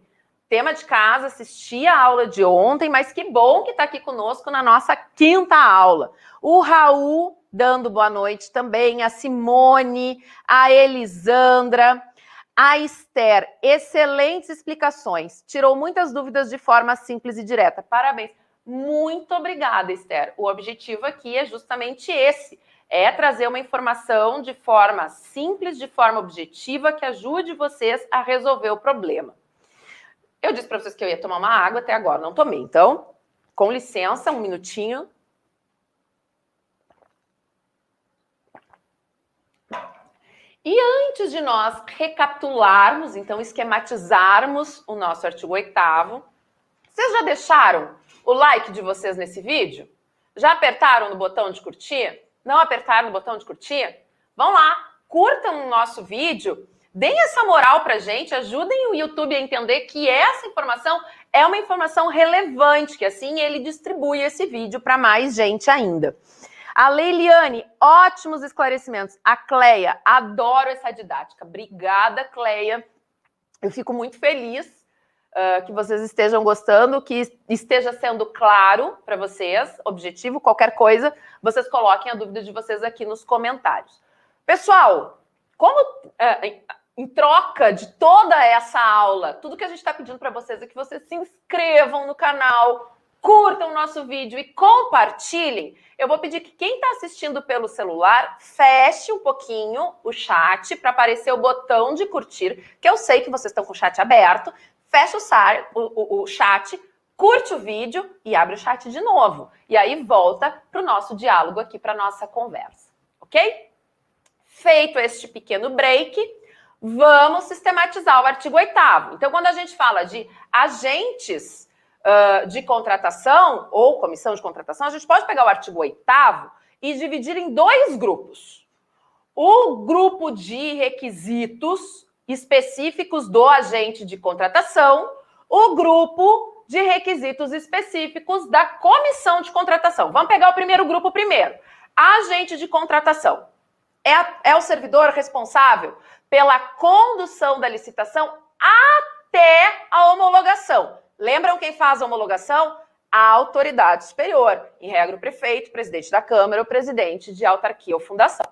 tema de casa, assisti a aula de ontem, mas que bom que está aqui conosco na nossa quinta aula. O Raul dando boa noite também, a Simone, a Elisandra, a Esther. Excelentes explicações. Tirou muitas dúvidas de forma simples e direta. Parabéns. Muito obrigada, Esther. O objetivo aqui é justamente esse: é trazer uma informação de forma simples, de forma objetiva, que ajude vocês a resolver o problema. Eu disse para vocês que eu ia tomar uma água até agora, não tomei. Então, com licença, um minutinho. E antes de nós recapitularmos, então esquematizarmos o nosso artigo 8 vocês já deixaram o like de vocês nesse vídeo? Já apertaram no botão de curtir? Não apertaram no botão de curtir? Vão lá, curtam o nosso vídeo, deem essa moral pra gente, ajudem o YouTube a entender que essa informação é uma informação relevante, que assim ele distribui esse vídeo para mais gente ainda. A Leiliane, ótimos esclarecimentos. A Cleia, adoro essa didática. Obrigada, Cleia. Eu fico muito feliz uh, que vocês estejam gostando, que esteja sendo claro para vocês, objetivo, qualquer coisa, vocês coloquem a dúvida de vocês aqui nos comentários. Pessoal, como uh, em troca de toda essa aula, tudo que a gente está pedindo para vocês é que vocês se inscrevam no canal, curtam o nosso vídeo e compartilhem. Eu vou pedir que quem está assistindo pelo celular feche um pouquinho o chat para aparecer o botão de curtir, que eu sei que vocês estão com o chat aberto. Fecha o, o, o chat, curte o vídeo e abre o chat de novo. E aí volta para o nosso diálogo aqui, para nossa conversa, ok? Feito este pequeno break, vamos sistematizar o artigo 8 Então, quando a gente fala de agentes uh, de contratação ou comissão de contratação, a gente pode pegar o artigo 8 e dividir em dois grupos. O grupo de requisitos específicos do agente de contratação, o grupo de requisitos específicos da comissão de contratação. Vamos pegar o primeiro grupo primeiro. Agente de contratação é, a, é o servidor responsável pela condução da licitação até a homologação. Lembram quem faz a homologação? A autoridade superior, em regra o prefeito, presidente da Câmara ou presidente de autarquia ou fundação.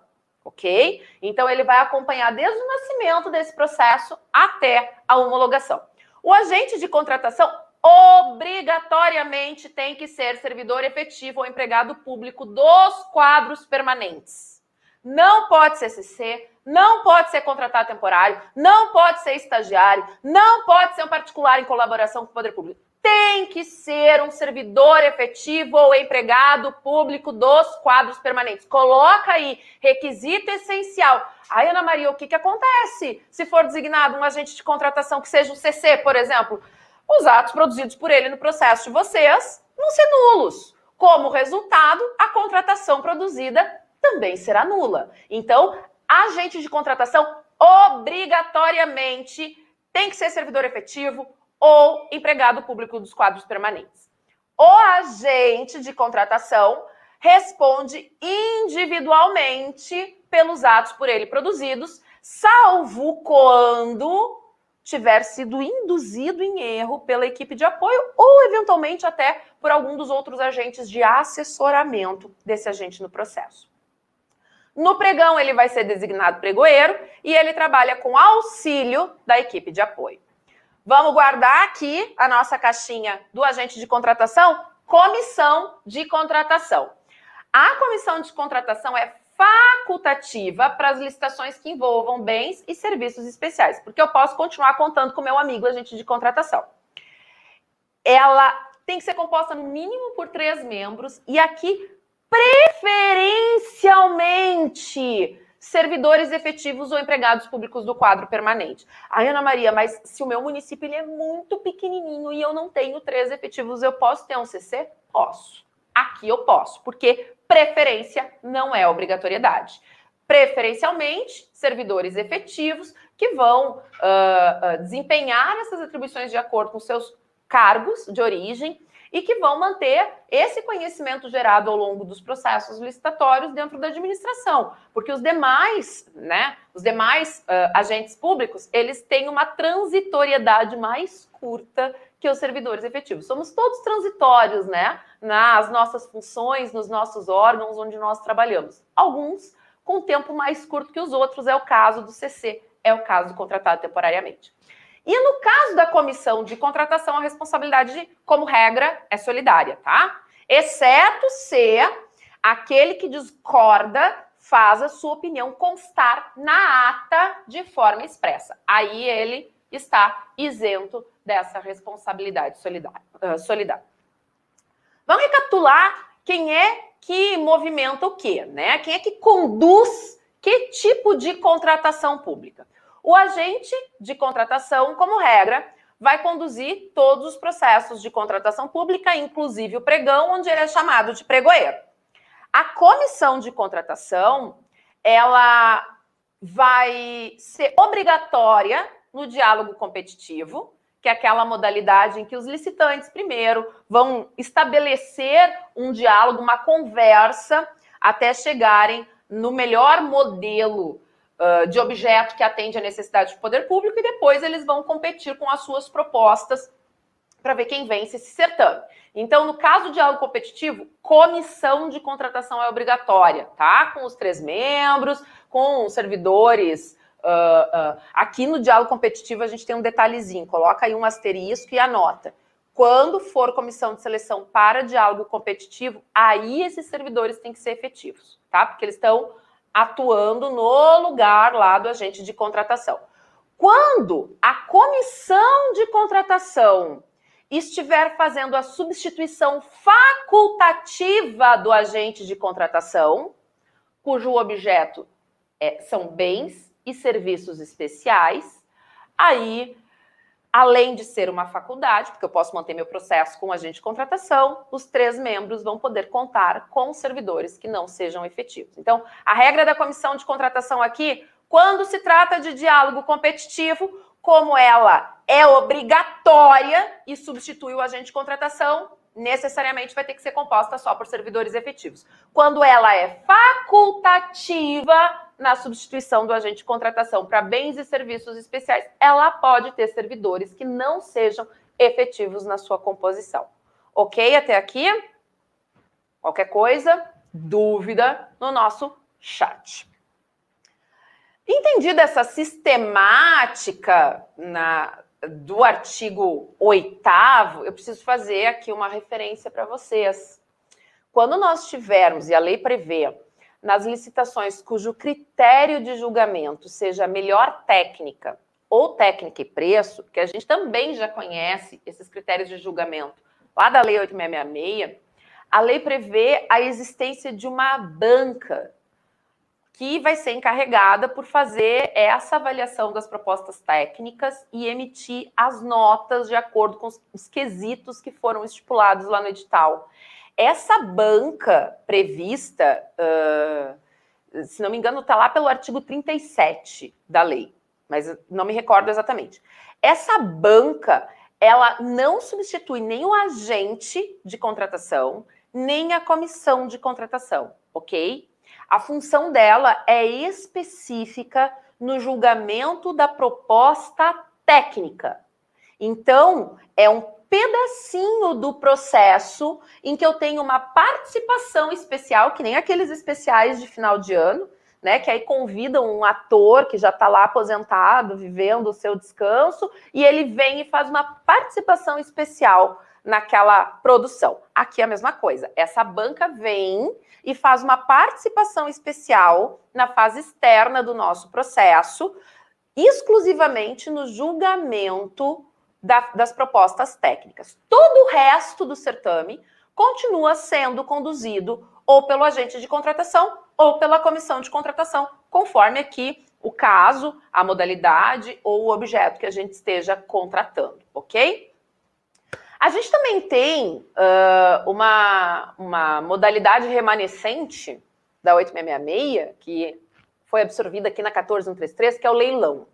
Ok? Então ele vai acompanhar desde o nascimento desse processo até a homologação. O agente de contratação obrigatoriamente tem que ser servidor efetivo ou empregado público dos quadros permanentes. Não pode ser CC, não pode ser contratado temporário, não pode ser estagiário, não pode ser um particular em colaboração com o poder público. tem que ser um servidor efetivo ou empregado público dos quadros permanentes. Coloca aí, requisito essencial. Ai, Ana Maria, o que, que acontece se for designado um agente de contratação que seja um CC, por exemplo? Os atos produzidos por ele no processo de vocês vão ser nulos. Como resultado, a contratação produzida também será nula. Então, agente de contratação obrigatoriamente tem que ser servidor efetivo ou empregado público dos quadros permanentes. O agente de contratação responde individualmente pelos atos por ele produzidos, salvo quando tiver sido induzido em erro pela equipe de apoio ou, eventualmente, até por algum dos outros agentes de assessoramento desse agente no processo. No pregão, ele vai ser designado pregoeiro e ele trabalha com auxílio da equipe de apoio. Vamos guardar aqui a nossa caixinha do agente de contratação, comissão de contratação. A comissão de contratação é facultativa para as licitações que envolvam bens e serviços especiais, porque eu posso continuar contando com meu amigo agente de contratação. Ela tem que ser composta no mínimo por três membros e aqui preferencialmente servidores efetivos ou empregados públicos do quadro permanente. Ai, Ana Maria, mas se o meu município ele é muito pequenininho e eu não tenho três efetivos, eu posso ter um CC? Posso. Aqui eu posso, porque preferência não é obrigatoriedade. Preferencialmente, servidores efetivos que vão uh, uh, desempenhar essas atribuições de acordo com seus cargos de origem e que vão manter esse conhecimento gerado ao longo dos processos licitatórios dentro da administração, porque os demais, né, os demais uh, agentes públicos, eles têm uma transitoriedade mais curta que os servidores efetivos. Somos todos transitórios, né, nas nossas funções, nos nossos órgãos onde nós trabalhamos. Alguns com tempo mais curto que os outros, é o caso do CC, é o caso do contratado temporariamente. E no caso da comissão de contratação, a responsabilidade, como regra, é solidária, tá? Exceto se aquele que discorda faz a sua opinião constar na ata de forma expressa. Aí ele está isento dessa responsabilidade solidária. Solidária. Vamos recapitular quem é que movimenta o quê, né? Quem é que conduz que tipo de contratação pública? O agente de contratação, como regra, vai conduzir todos os processos de contratação pública, inclusive o pregão, onde ele é chamado de pregoeiro. A comissão de contratação, ela vai ser obrigatória no diálogo competitivo, que é aquela modalidade em que os licitantes primeiro vão estabelecer um diálogo, uma conversa, até chegarem no melhor modelo de objeto que atende à necessidade do poder público e depois eles vão competir com as suas propostas para ver quem vence esse certame. Então, no caso de diálogo competitivo, comissão de contratação é obrigatória, tá? Com os três membros, com os servidores. Uh, uh, aqui no diálogo competitivo a gente tem um detalhezinho, coloca aí um asterisco e anota. Quando for comissão de seleção para diálogo competitivo, aí esses servidores têm que ser efetivos, tá? Porque eles estão atuando no lugar lá do agente de contratação. Quando a comissão de contratação estiver fazendo a substituição facultativa do agente de contratação, cujo objeto é, são bens e serviços especiais, aí além de ser uma faculdade, porque eu posso manter meu processo com agente de contratação, os três membros vão poder contar com servidores que não sejam efetivos. Então, a regra da comissão de contratação aqui, quando se trata de diálogo competitivo, como ela é obrigatória e substitui o agente de contratação, necessariamente vai ter que ser composta só por servidores efetivos. Quando ela é facultativa, na substituição do agente de contratação para bens e serviços especiais, ela pode ter servidores que não sejam efetivos na sua composição. Ok até aqui? Qualquer coisa, dúvida no nosso chat. Entendida essa sistemática na, do artigo 8, eu preciso fazer aqui uma referência para vocês. Quando nós tivermos, e a lei prevê, nas licitações cujo critério de julgamento seja melhor técnica ou técnica e preço, que a gente também já conhece esses critérios de julgamento lá da Lei 8666, a lei prevê a existência de uma banca que vai ser encarregada por fazer essa avaliação das propostas técnicas e emitir as notas de acordo com os quesitos que foram estipulados lá no edital. Essa banca prevista, uh, se não me engano, está lá pelo artigo 37 da lei mas não me recordo exatamente. Essa banca, ela não substitui nem o agente de contratação, nem a comissão de contratação, ok? A função dela é específica no julgamento da proposta técnica. Então, é um pedacinho do processo em que eu tenho uma participação especial, que nem aqueles especiais de final de ano, né? Que aí convidam um ator que já está lá aposentado, vivendo o seu descanso, e ele vem e faz uma participação especial naquela produção. Aqui é a mesma coisa. Essa banca vem e faz uma participação especial na fase externa do nosso processo, exclusivamente no julgamento da, das propostas técnicas. Todo o resto do certame continua sendo conduzido ou pelo agente de contratação ou pela comissão de contratação, conforme aqui o caso, a modalidade ou o objeto que a gente esteja contratando, ok? A gente também tem uh, uma, uma modalidade remanescente da 8666, que foi absorvida aqui na 14133, que é o leilão.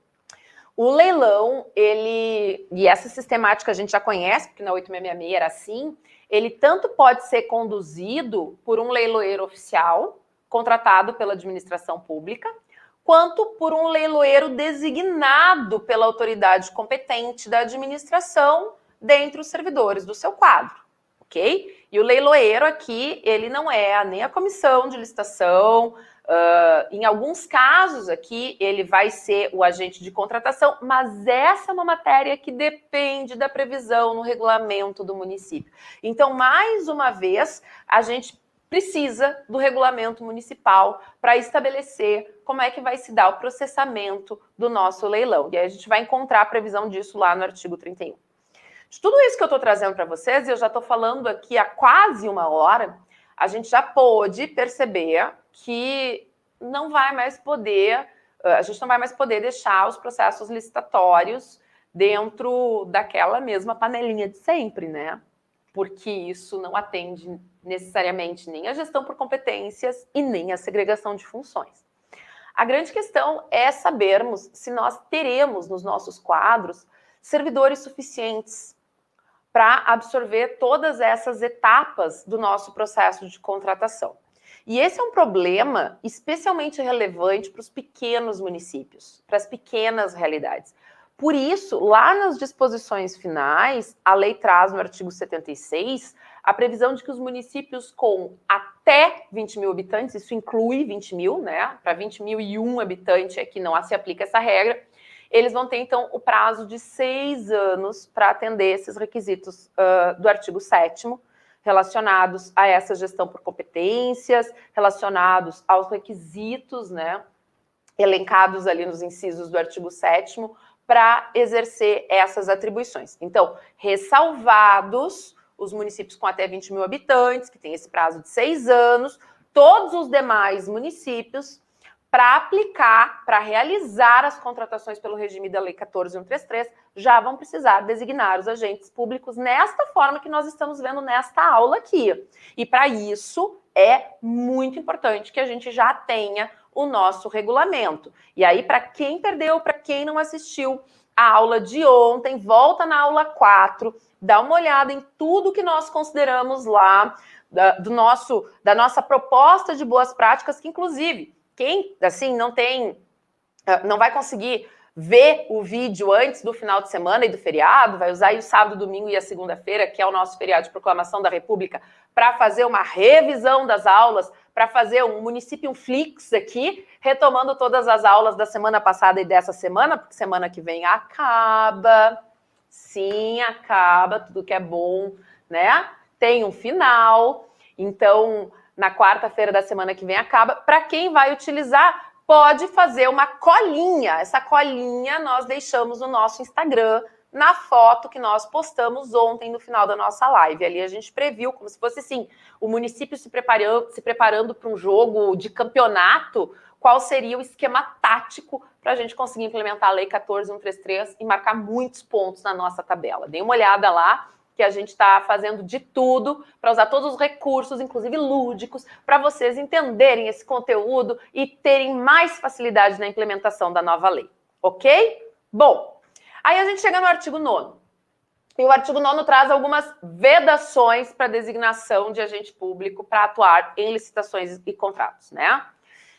O leilão, ele, e essa sistemática a gente já conhece, porque na 8666 era assim, ele tanto pode ser conduzido por um leiloeiro oficial, contratado pela administração pública, quanto por um leiloeiro designado pela autoridade competente da administração dentre os servidores do seu quadro, ok? E o leiloeiro aqui, ele não é nem a comissão de licitação, Uh, em alguns casos aqui, ele vai ser o agente de contratação, mas essa é uma matéria que depende da previsão no regulamento do município. Então, mais uma vez, a gente precisa do regulamento municipal para estabelecer como é que vai se dar o processamento do nosso leilão. E aí a gente vai encontrar a previsão disso lá no artigo 31. De tudo isso que eu estou trazendo para vocês, e eu já estou falando aqui há quase uma hora, a gente já pôde perceber que não vai mais poder, a gente não vai mais poder deixar os processos licitatórios dentro daquela mesma panelinha de sempre, né? Porque isso não atende necessariamente nem a gestão por competências e nem a segregação de funções. A grande questão é sabermos se nós teremos nos nossos quadros servidores suficientes para absorver todas essas etapas do nosso processo de contratação. E esse é um problema especialmente relevante para os pequenos municípios, para as pequenas realidades. Por isso, lá nas disposições finais, a lei traz no artigo 76 a previsão de que os municípios com até 20 mil habitantes, isso inclui 20 mil, né? Para 20 mil e um habitante é que não se aplica essa regra, eles vão ter, então, o prazo de seis anos para atender esses requisitos uh, do artigo 7 relacionados a essa gestão por competências, relacionados aos requisitos, né, elencados ali nos incisos do artigo 7 para exercer essas atribuições. Então, ressalvados os municípios com até 20 mil habitantes, que tem esse prazo de seis anos, todos os demais municípios para aplicar, para realizar as contratações pelo regime da Lei 14133, já vão precisar designar os agentes públicos nesta forma que nós estamos vendo nesta aula aqui. E para isso é muito importante que a gente já tenha o nosso regulamento. E aí, para quem perdeu, para quem não assistiu a aula de ontem, volta na aula 4, dá uma olhada em tudo que nós consideramos lá da, do nosso, da nossa proposta de boas práticas, que inclusive quem assim não tem, ah, não vai conseguir ver o vídeo antes do final de semana e do feriado, vai usar o sábado, domingo e a segunda-feira, que é o nosso feriado de proclamação da República, para fazer uma revisão das aulas, para fazer um município um flix aqui, retomando todas as aulas da semana passada e dessa semana, porque semana que vem acaba. Sim, acaba, tudo que é bom, né? Tem um final. Então, na quarta-feira da semana que vem acaba. Para quem vai utilizar pode fazer uma colinha. Essa colinha nós deixamos no nosso Instagram, na foto que nós postamos ontem no final da nossa live. Ali a gente previu como se fosse assim, o município se preparando, se preparando para um jogo de campeonato, qual seria o esquema tático para a gente conseguir implementar a Lei 14133 e marcar muitos pontos na nossa tabela. Dê uma olhada lá, que a gente está fazendo de tudo para usar todos os recursos, inclusive lúdicos, para vocês entenderem esse conteúdo e terem mais facilidade na implementação da nova lei. Ok? Bom, aí a gente chega no artigo 9. E o artigo 9 traz algumas vedações para designação de agente público para atuar em licitações e contratos, né?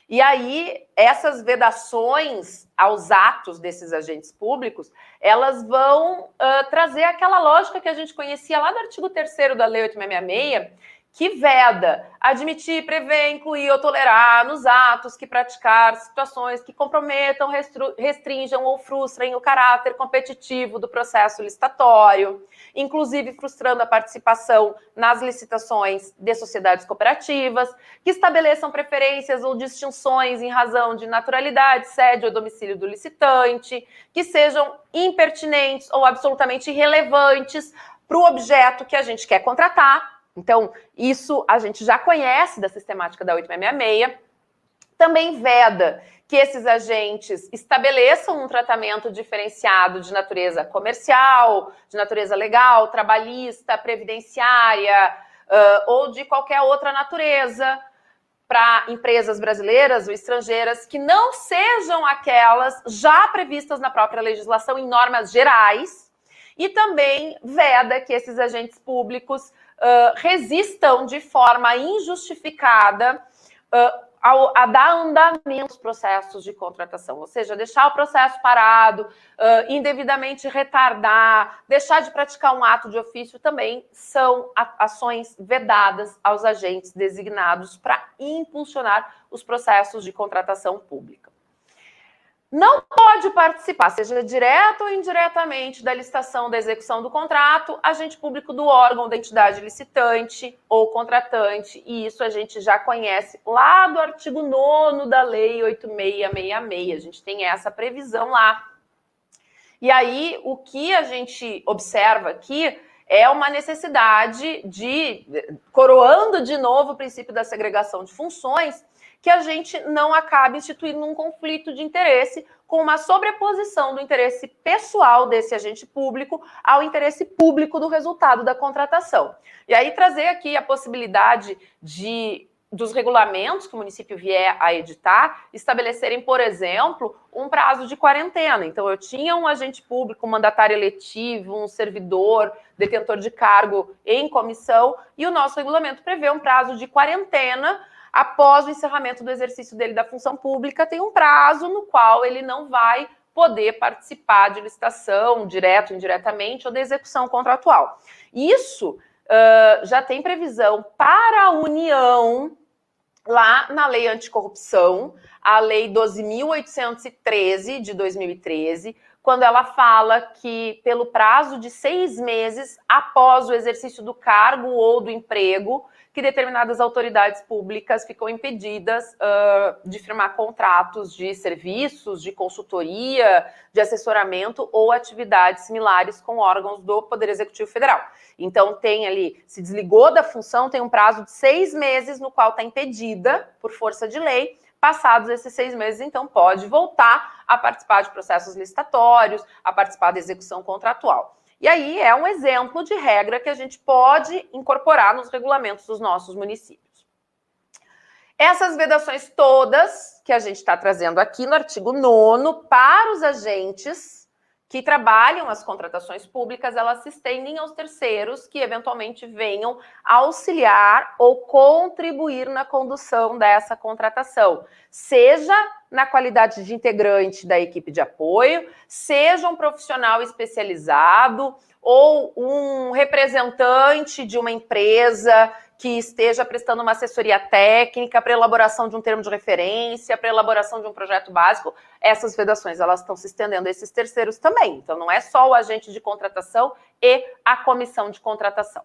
E aí, essas vedações aos atos desses agentes públicos, elas vão uh, trazer aquela lógica que a gente conhecia lá do artigo 3 da Lei 8666, que veda! Admitir, prever, incluir ou tolerar nos atos que praticar situações que comprometam, restringam ou frustrem o caráter competitivo do processo licitatório, inclusive frustrando a participação nas licitações de sociedades cooperativas, que estabeleçam preferências ou distinções em razão de naturalidade, sede ou domicílio do licitante, que sejam impertinentes ou absolutamente irrelevantes para o objeto que a gente quer contratar então, isso a gente já conhece da sistemática da 8666. Também veda que esses agentes estabeleçam um tratamento diferenciado de natureza comercial, de natureza legal, trabalhista, previdenciária uh, ou de qualquer outra natureza para empresas brasileiras ou estrangeiras que não sejam aquelas já previstas na própria legislação em normas gerais. E também veda que esses agentes públicos resistam de forma injustificada uh, ao, a dar andamento aos processos de contratação, ou seja, deixar o processo parado, uh, indevidamente retardar, deixar de praticar um ato de ofício também são ações vedadas aos agentes designados para impulsionar os processos de contratação pública não pode participar, seja direto ou indiretamente, da licitação da execução do contrato, agente público do órgão da entidade licitante ou contratante, e isso a gente já conhece lá do artigo 9 da Lei 8666. A gente tem essa previsão lá. E aí, o que a gente observa aqui é uma necessidade de, coroando de novo o princípio da segregação de funções, que a gente não acabe instituindo um conflito de interesse com uma sobreposição do interesse pessoal desse agente público ao interesse público do resultado da contratação. E aí trazer aqui a possibilidade de dos regulamentos que o município vier a editar estabelecerem, por exemplo, um prazo de quarentena. Então, eu tinha um agente público, um mandatário eletivo, um servidor, detentor de cargo em comissão, e o nosso regulamento prevê um prazo de quarentena após o encerramento do exercício dele da função pública, tem um prazo no qual ele não vai poder participar de licitação, direto, indiretamente, ou da execução contratual. Isso uh, já tem previsão para a União lá na Lei Anticorrupção, a Lei 12.813 de 2013, quando ela fala que, pelo prazo de seis meses após o exercício do cargo ou do emprego, que determinadas autoridades públicas ficam impedidas uh, de firmar contratos de serviços, de consultoria, de assessoramento ou atividades similares com órgãos do Poder Executivo Federal. Então, tem ali, se desligou da função, tem um prazo de seis meses no qual está impedida, por força de lei, Passados esses seis meses, então, pode voltar a participar de processos licitatórios, a participar da execução contratual. E aí é um exemplo de regra que a gente pode incorporar nos regulamentos dos nossos municípios. Essas vedações todas que a gente está trazendo aqui no artigo 9 para os agentes que trabalham as contratações públicas, elas se estendem aos terceiros que eventualmente venham auxiliar ou contribuir na condução dessa contratação, seja na qualidade de integrante da equipe de apoio, seja um profissional especializado ou um representante de uma empresa que esteja prestando uma assessoria técnica para elaboração de um termo de referência, para elaboração de um projeto básico, essas vedações elas estão se estendendo a esses terceiros também. Então não é só o agente de contratação e a comissão de contratação.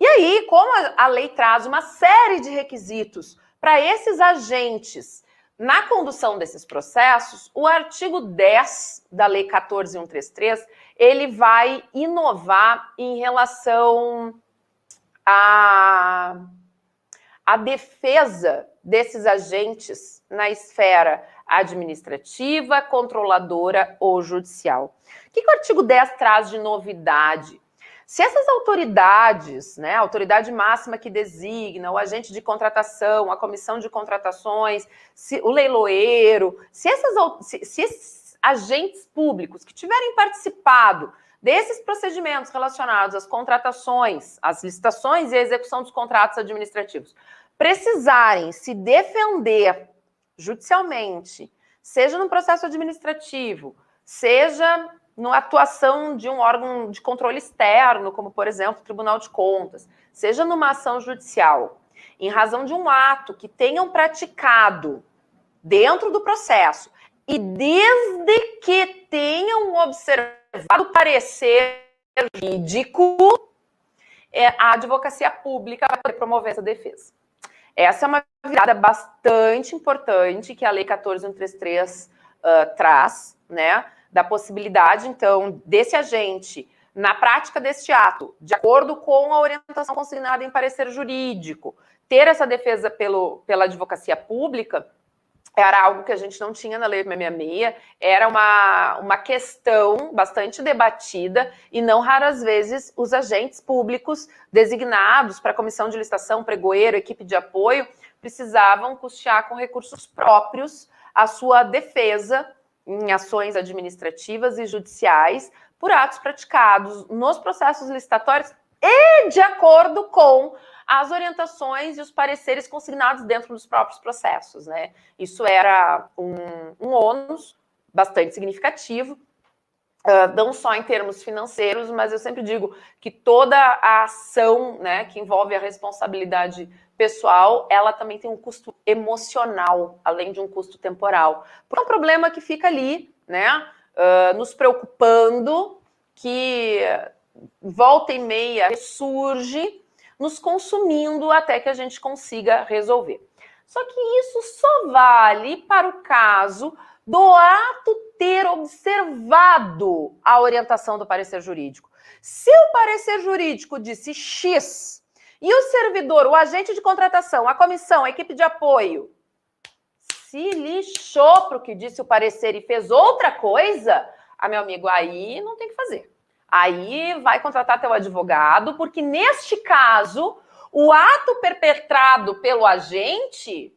E aí, como a lei traz uma série de requisitos para esses agentes na condução desses processos, o artigo 10 da Lei 14133, ele vai inovar em relação à, defesa desses agentes na esfera administrativa, controladora ou judicial. O que, que o artigo 10 traz de novidade? Se essas autoridades, né, a autoridade máxima que designa, o agente de contratação, a comissão de contratações, se, o leiloeiro, se, essas, se, se esses agentes públicos que tiverem participado desses procedimentos relacionados às contratações, às licitações e à execução dos contratos administrativos, precisarem se defender judicialmente, seja no processo administrativo, seja na atuação de um órgão de controle externo, como, por exemplo, o Tribunal de Contas, seja numa ação judicial, em razão de um ato que tenham praticado dentro do processo e desde que tenham observado o parecer jurídico, é, a advocacia pública vai poder promover essa defesa. Essa é uma virada bastante importante que a Lei 14133 uh, traz, né? Da possibilidade, então, desse agente, na prática deste ato, de acordo com a orientação consignada em parecer jurídico, ter essa defesa pelo, pela advocacia pública, era algo que a gente não tinha na Lei 666, era uma, uma questão bastante debatida e não raras vezes os agentes públicos designados para a comissão de licitação, pregoeiro, equipe de apoio, precisavam custear com recursos próprios a sua defesa em ações administrativas e judiciais por atos praticados nos processos licitatórios e de acordo com as orientações e os pareceres consignados dentro dos próprios processos, né? Isso era um, um ônus bastante significativo, uh, não só em termos financeiros, mas eu sempre digo que toda a ação, né, que envolve a responsabilidade pessoal, ela também tem um custo emocional, além de um custo temporal. É um problema que fica ali, né? Uh, nos preocupando, que volta e meia ressurge, nos consumindo até que a gente consiga resolver. Só que isso só vale para o caso do ato ter observado a orientação do parecer jurídico. Se o parecer jurídico disse X, e o servidor, o agente de contratação, a comissão, a equipe de apoio, se lixou para o que disse o parecer e fez outra coisa, ah, meu amigo, aí não tem que fazer. Aí vai contratar teu advogado, porque neste caso, o ato perpetrado pelo agente,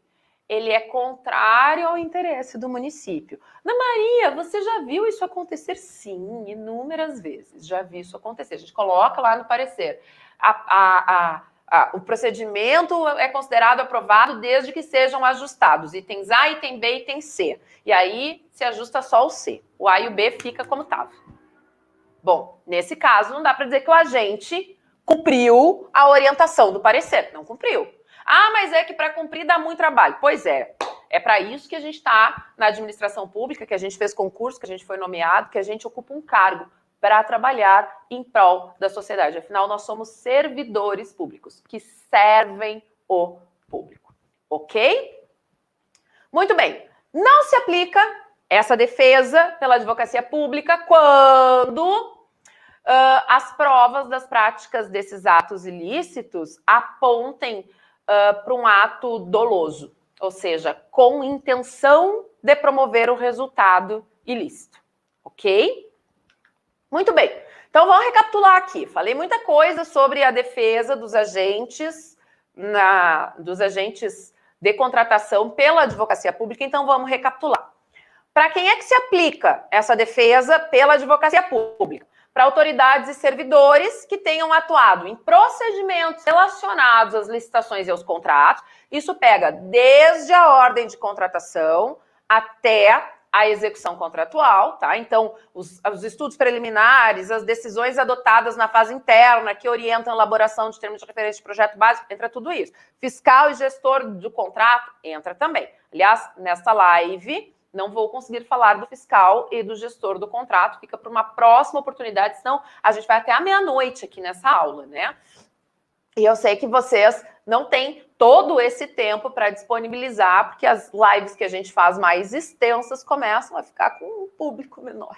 ele é contrário ao interesse do município. Na Maria, você já viu isso acontecer? Sim, inúmeras vezes. Já vi isso acontecer. A gente coloca lá no parecer. A, a, a, o procedimento é considerado aprovado desde que sejam ajustados itens A, item B e item C. E aí se ajusta só o C. O A e o B fica como estava. Bom, nesse caso, não dá para dizer que o agente cumpriu a orientação do parecer. Não cumpriu. Ah, mas é que para cumprir dá muito trabalho. Pois é. É para isso que a gente está na administração pública, que a gente fez concurso, que a gente foi nomeado, que a gente ocupa um cargo para trabalhar em prol da sociedade. Afinal, nós somos servidores públicos que servem o público. Ok? Muito bem. Não se aplica essa defesa pela advocacia pública quando uh, as provas das práticas desses atos ilícitos apontem uh, para um ato doloso, ou seja, com intenção de promover o resultado ilícito. Ok? Muito bem. Então vamos recapitular aqui. Falei muita coisa sobre a defesa dos agentes, na, dos agentes de contratação pela advocacia pública. Então vamos recapitular. Para quem é que se aplica essa defesa pela advocacia pública? Para autoridades e servidores que tenham atuado em procedimentos relacionados às licitações e aos contratos. Isso pega desde a ordem de contratação até a execução contratual, tá? Então, os, os, estudos preliminares, as decisões adotadas na fase interna que orientam a elaboração de termos de referência de projeto básico, entra tudo isso. Fiscal e gestor do contrato, entra também. Aliás, nesta live, não vou conseguir falar do fiscal e do gestor do contrato, fica para uma próxima oportunidade, senão a gente vai até a meia-noite aqui nessa aula, né? E eu sei que vocês não têm todo esse tempo para disponibilizar, porque as lives que a gente faz mais extensas começam a ficar com um público menor,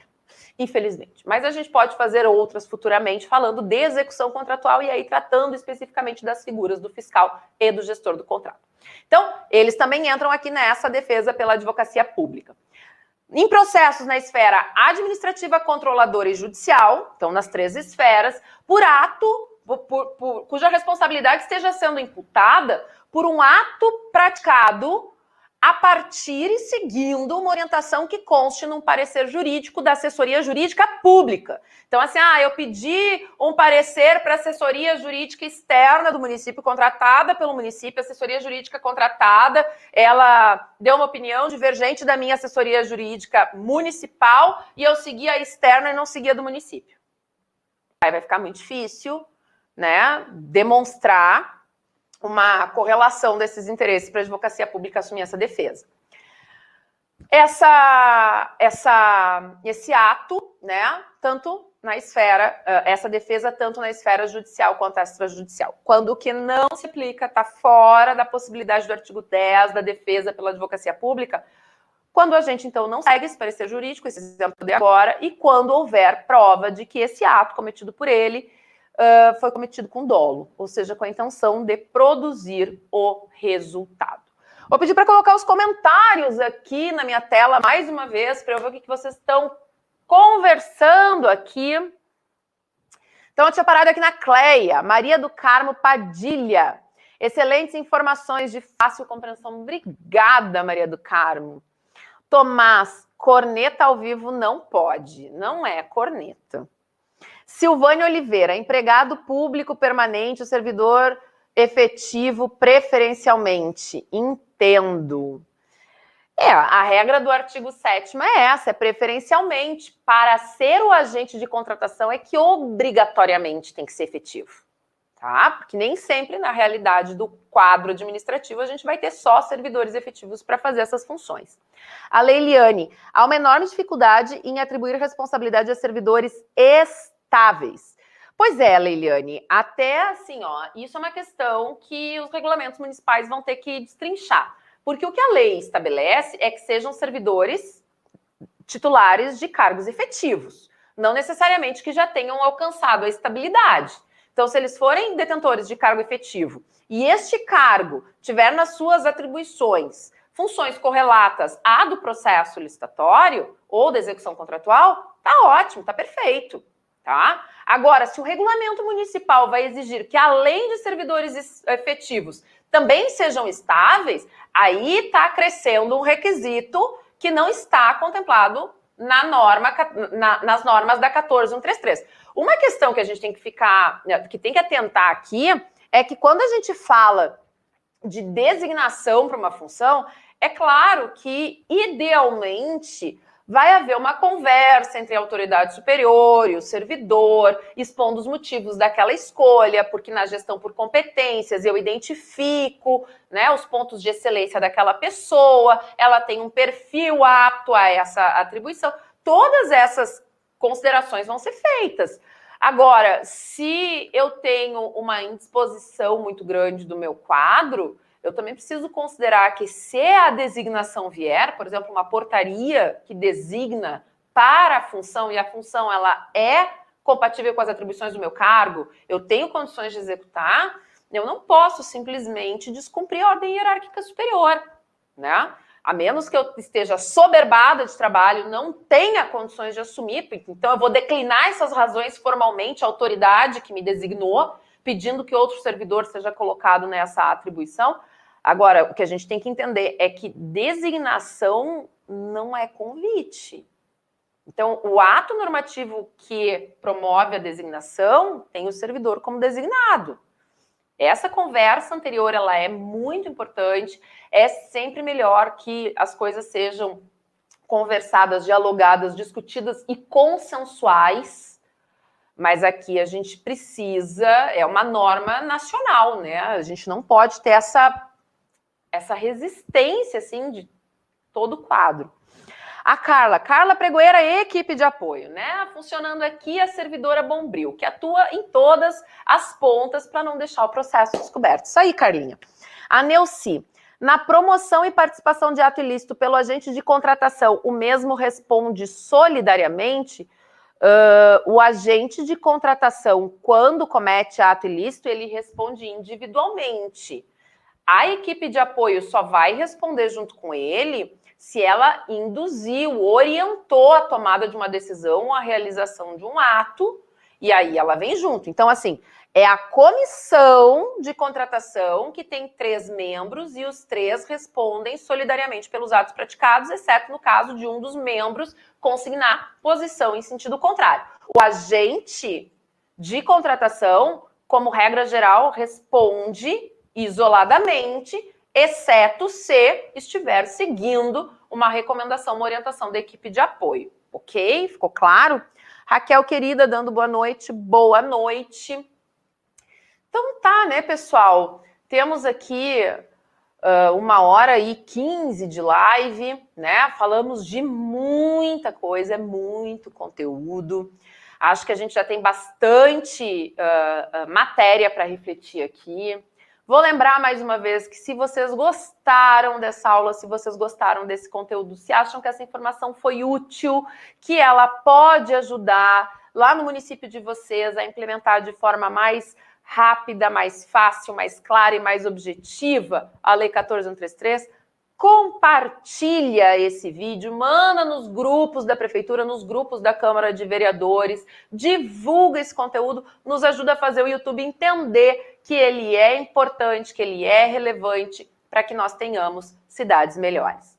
infelizmente. Mas a gente pode fazer outras futuramente, falando de execução contratual e aí tratando especificamente das figuras do fiscal e do gestor do contrato. Então, eles também entram aqui nessa defesa pela advocacia pública. Em processos na esfera administrativa, controladora e judicial, então nas três esferas, por ato por, por, cuja responsabilidade esteja sendo imputada por um ato praticado a partir e seguindo uma orientação que conste num parecer jurídico da assessoria jurídica pública. Então, assim, ah, eu pedi um parecer para a assessoria jurídica externa do município, contratada pelo município, assessoria jurídica contratada, ela deu uma opinião divergente da minha assessoria jurídica municipal e eu segui a externa e não seguia do município. Aí vai ficar muito difícil né, demonstrar uma correlação desses interesses para a advocacia pública assumir essa defesa. Essa, essa, esse ato, né, tanto na esfera, eh, essa defesa tanto na esfera judicial quanto extrajudicial. Quando o que não se aplica está fora da possibilidade do artigo 10 da defesa pela advocacia pública, quando a gente, então, não segue esse parecer jurídico, esse exemplo de agora, e quando houver prova de que esse ato cometido por ele uh, foi cometido com dolo, ou seja, com a intenção de produzir o resultado. Vou pedir para colocar os comentários aqui na minha tela mais uma vez, para eu ver o que vocês estão conversando aqui. Então, eu tinha parado aqui na Cleia, Maria do Carmo Padilha. Excelentes informações de fácil compreensão. Obrigada, Maria do Carmo. Tomás, corneta ao vivo não pode. Não é corneta. Silvânia Oliveira, empregado público permanente, o servidor efetivo preferencialmente. Entendo. É, a regra do artigo 7 é essa, é preferencialmente. Para ser o agente de contratação é que obrigatoriamente tem que ser efetivo. Tá? Porque nem sempre, na realidade do quadro administrativo, a gente vai ter só servidores efetivos para fazer essas funções. A Leiliane, há uma enorme dificuldade em atribuir responsabilidade a servidores estáveis Pois é, Leiliane, até assim, ó, isso é uma questão que os regulamentos municipais vão ter que destrinchar. Porque o que a lei estabelece é que sejam servidores titulares de cargos efetivos, não necessariamente que já tenham alcançado a estabilidade. Então, se eles forem detentores de cargo efetivo e este cargo tiver nas suas atribuições funções correlatas à do processo licitatório ou da execução contratual, tá ótimo, tá perfeito tá? Agora, se o regulamento municipal vai exigir que, além de servidores efetivos, também sejam estáveis, aí está crescendo um requisito que não está contemplado na norma, na, nas normas da 14133. Uma questão que a gente tem que ficar, né, que tem que atentar aqui, é que quando a gente fala de designação para uma função, é claro que, idealmente, vai haver uma conversa entre a autoridade superior e o servidor, expondo os motivos daquela escolha, porque na gestão por competências eu identifico né, os pontos de excelência daquela pessoa, ela tem um perfil apto a essa atribuição. Todas essas considerações vão ser feitas. Agora, se eu tenho uma indisposição muito grande do meu quadro, eu também preciso considerar que se a designação vier, por exemplo, uma portaria que designa para a função e a função ela é compatível com as atribuições do meu cargo, eu tenho condições de executar, eu não posso simplesmente descumprir a ordem hierárquica superior, né? A menos que eu esteja soberbada de trabalho, não tenha condições de assumir, então eu vou declinar essas razões formalmente à autoridade que me designou, pedindo que outro servidor seja colocado nessa atribuição. Agora, o que a gente tem que entender é que designação não é convite. Então, o ato normativo que promove a designação tem o servidor como designado. Essa conversa anterior ela é muito importante. É sempre melhor que as coisas sejam conversadas, dialogadas, discutidas e consensuais. Mas aqui a gente precisa, é uma norma nacional, né? A gente não pode ter essa essa resistência assim de todo o quadro. A Carla, Carla Pregoeira, equipe de apoio, né? Funcionando aqui a servidora Bombril, que atua em todas as pontas para não deixar o processo descoberto. Isso aí, Carlinha. A Neuci, na promoção e participação de ato ilícito pelo agente de contratação, o mesmo responde solidariamente. Uh, o agente de contratação, quando comete ato ilícito, ele responde individualmente. A equipe de apoio só vai responder junto com ele se ela induziu, orientou a tomada de uma decisão, a realização de um ato, e aí ela vem junto. Então, assim, é a comissão de contratação que tem três membros e os três respondem solidariamente pelos atos praticados, exceto no caso de um dos membros consignar posição em sentido contrário. O agente de contratação, como regra geral, responde isoladamente exceto se estiver seguindo uma recomendação, uma orientação da equipe de apoio. Ok? Ficou claro? Raquel, querida, dando boa noite. Boa noite. Então tá, né, pessoal? Temos aqui uh, uma hora e quinze de live, né? Falamos de muita coisa, é muito conteúdo. Acho que a gente já tem bastante uh, matéria para refletir aqui. Vou lembrar mais uma vez que se vocês gostaram dessa aula, se vocês gostaram desse conteúdo, se acham que essa informação foi útil, que ela pode ajudar lá no município de vocês a implementar de forma mais rápida, mais fácil, mais clara e mais objetiva a Lei 14133, compartilha esse vídeo, manda nos grupos da prefeitura, nos grupos da Câmara de Vereadores, divulga esse conteúdo, nos ajuda a fazer o YouTube entender que ele é importante, que ele é relevante para que nós tenhamos cidades melhores.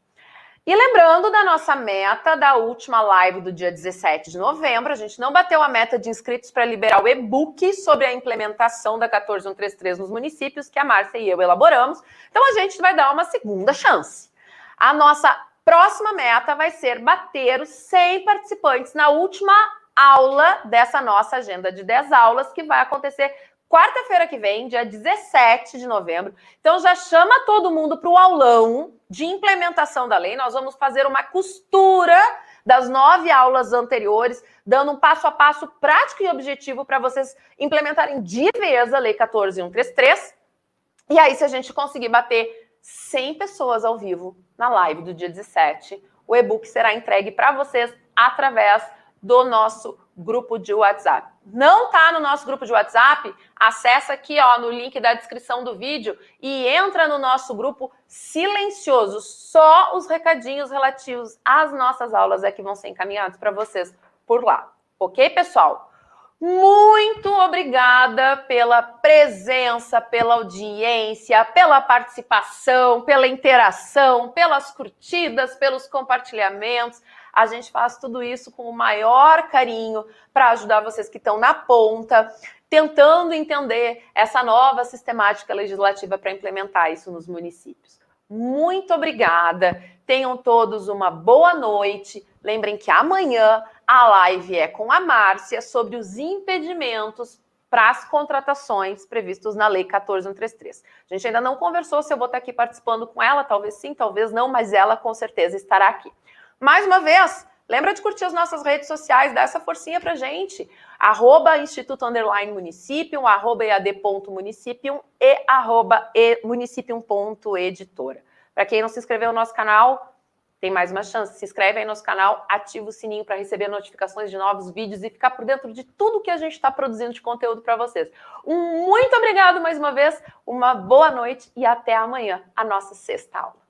E lembrando da nossa meta da última live do dia 17 de novembro, a gente não bateu a meta de inscritos para liberar o e-book sobre a implementação da 14133 nos municípios, que a Márcia e eu elaboramos. Então a gente vai dar uma segunda chance. A nossa próxima meta vai ser bater os 100 participantes na última aula dessa nossa agenda de 10 aulas, que vai acontecer quarta-feira que vem, dia 17 de novembro. Então já chama todo mundo para o aulão de implementação da lei. Nós vamos fazer uma costura das nove aulas anteriores, dando um passo a passo prático e objetivo para vocês implementarem de vez a Lei 14133. E aí, se a gente conseguir bater 100 pessoas ao vivo na live do dia 17, o e-book será entregue para vocês através do nosso grupo de WhatsApp. Não tá no nosso grupo de WhatsApp? Acessa aqui, ó, no link da descrição do vídeo e entra no nosso grupo silencioso. Só os recadinhos relativos às nossas aulas é que vão ser encaminhados para vocês por lá. OK, pessoal? Muito obrigada pela presença, pela audiência, pela participação, pela interação, pelas curtidas, pelos compartilhamentos. A gente faz tudo isso com o maior carinho para ajudar vocês que estão na ponta, tentando entender essa nova sistemática legislativa para implementar isso nos municípios. Muito obrigada. Tenham todos uma boa noite. Lembrem que amanhã a live é com a Márcia sobre os impedimentos para as contratações previstos na Lei 14133. A gente ainda não conversou se eu vou estar aqui participando com ela, talvez sim, talvez não, mas ela com certeza estará aqui. Mais uma vez, lembra de curtir as nossas redes sociais, dá essa forcinha pra gente. Arroba Instituto Underline Municipium, arroba ead.municipium e arroba municipium.editora. Para quem não se inscreveu no nosso canal, tem mais uma chance. Se inscreve aí no nosso canal, ativa o sininho para receber notificações de novos vídeos e ficar por dentro de tudo que a gente está produzindo de conteúdo para vocês. Um muito obrigado mais uma vez, uma boa noite e até amanhã, a nossa sexta aula.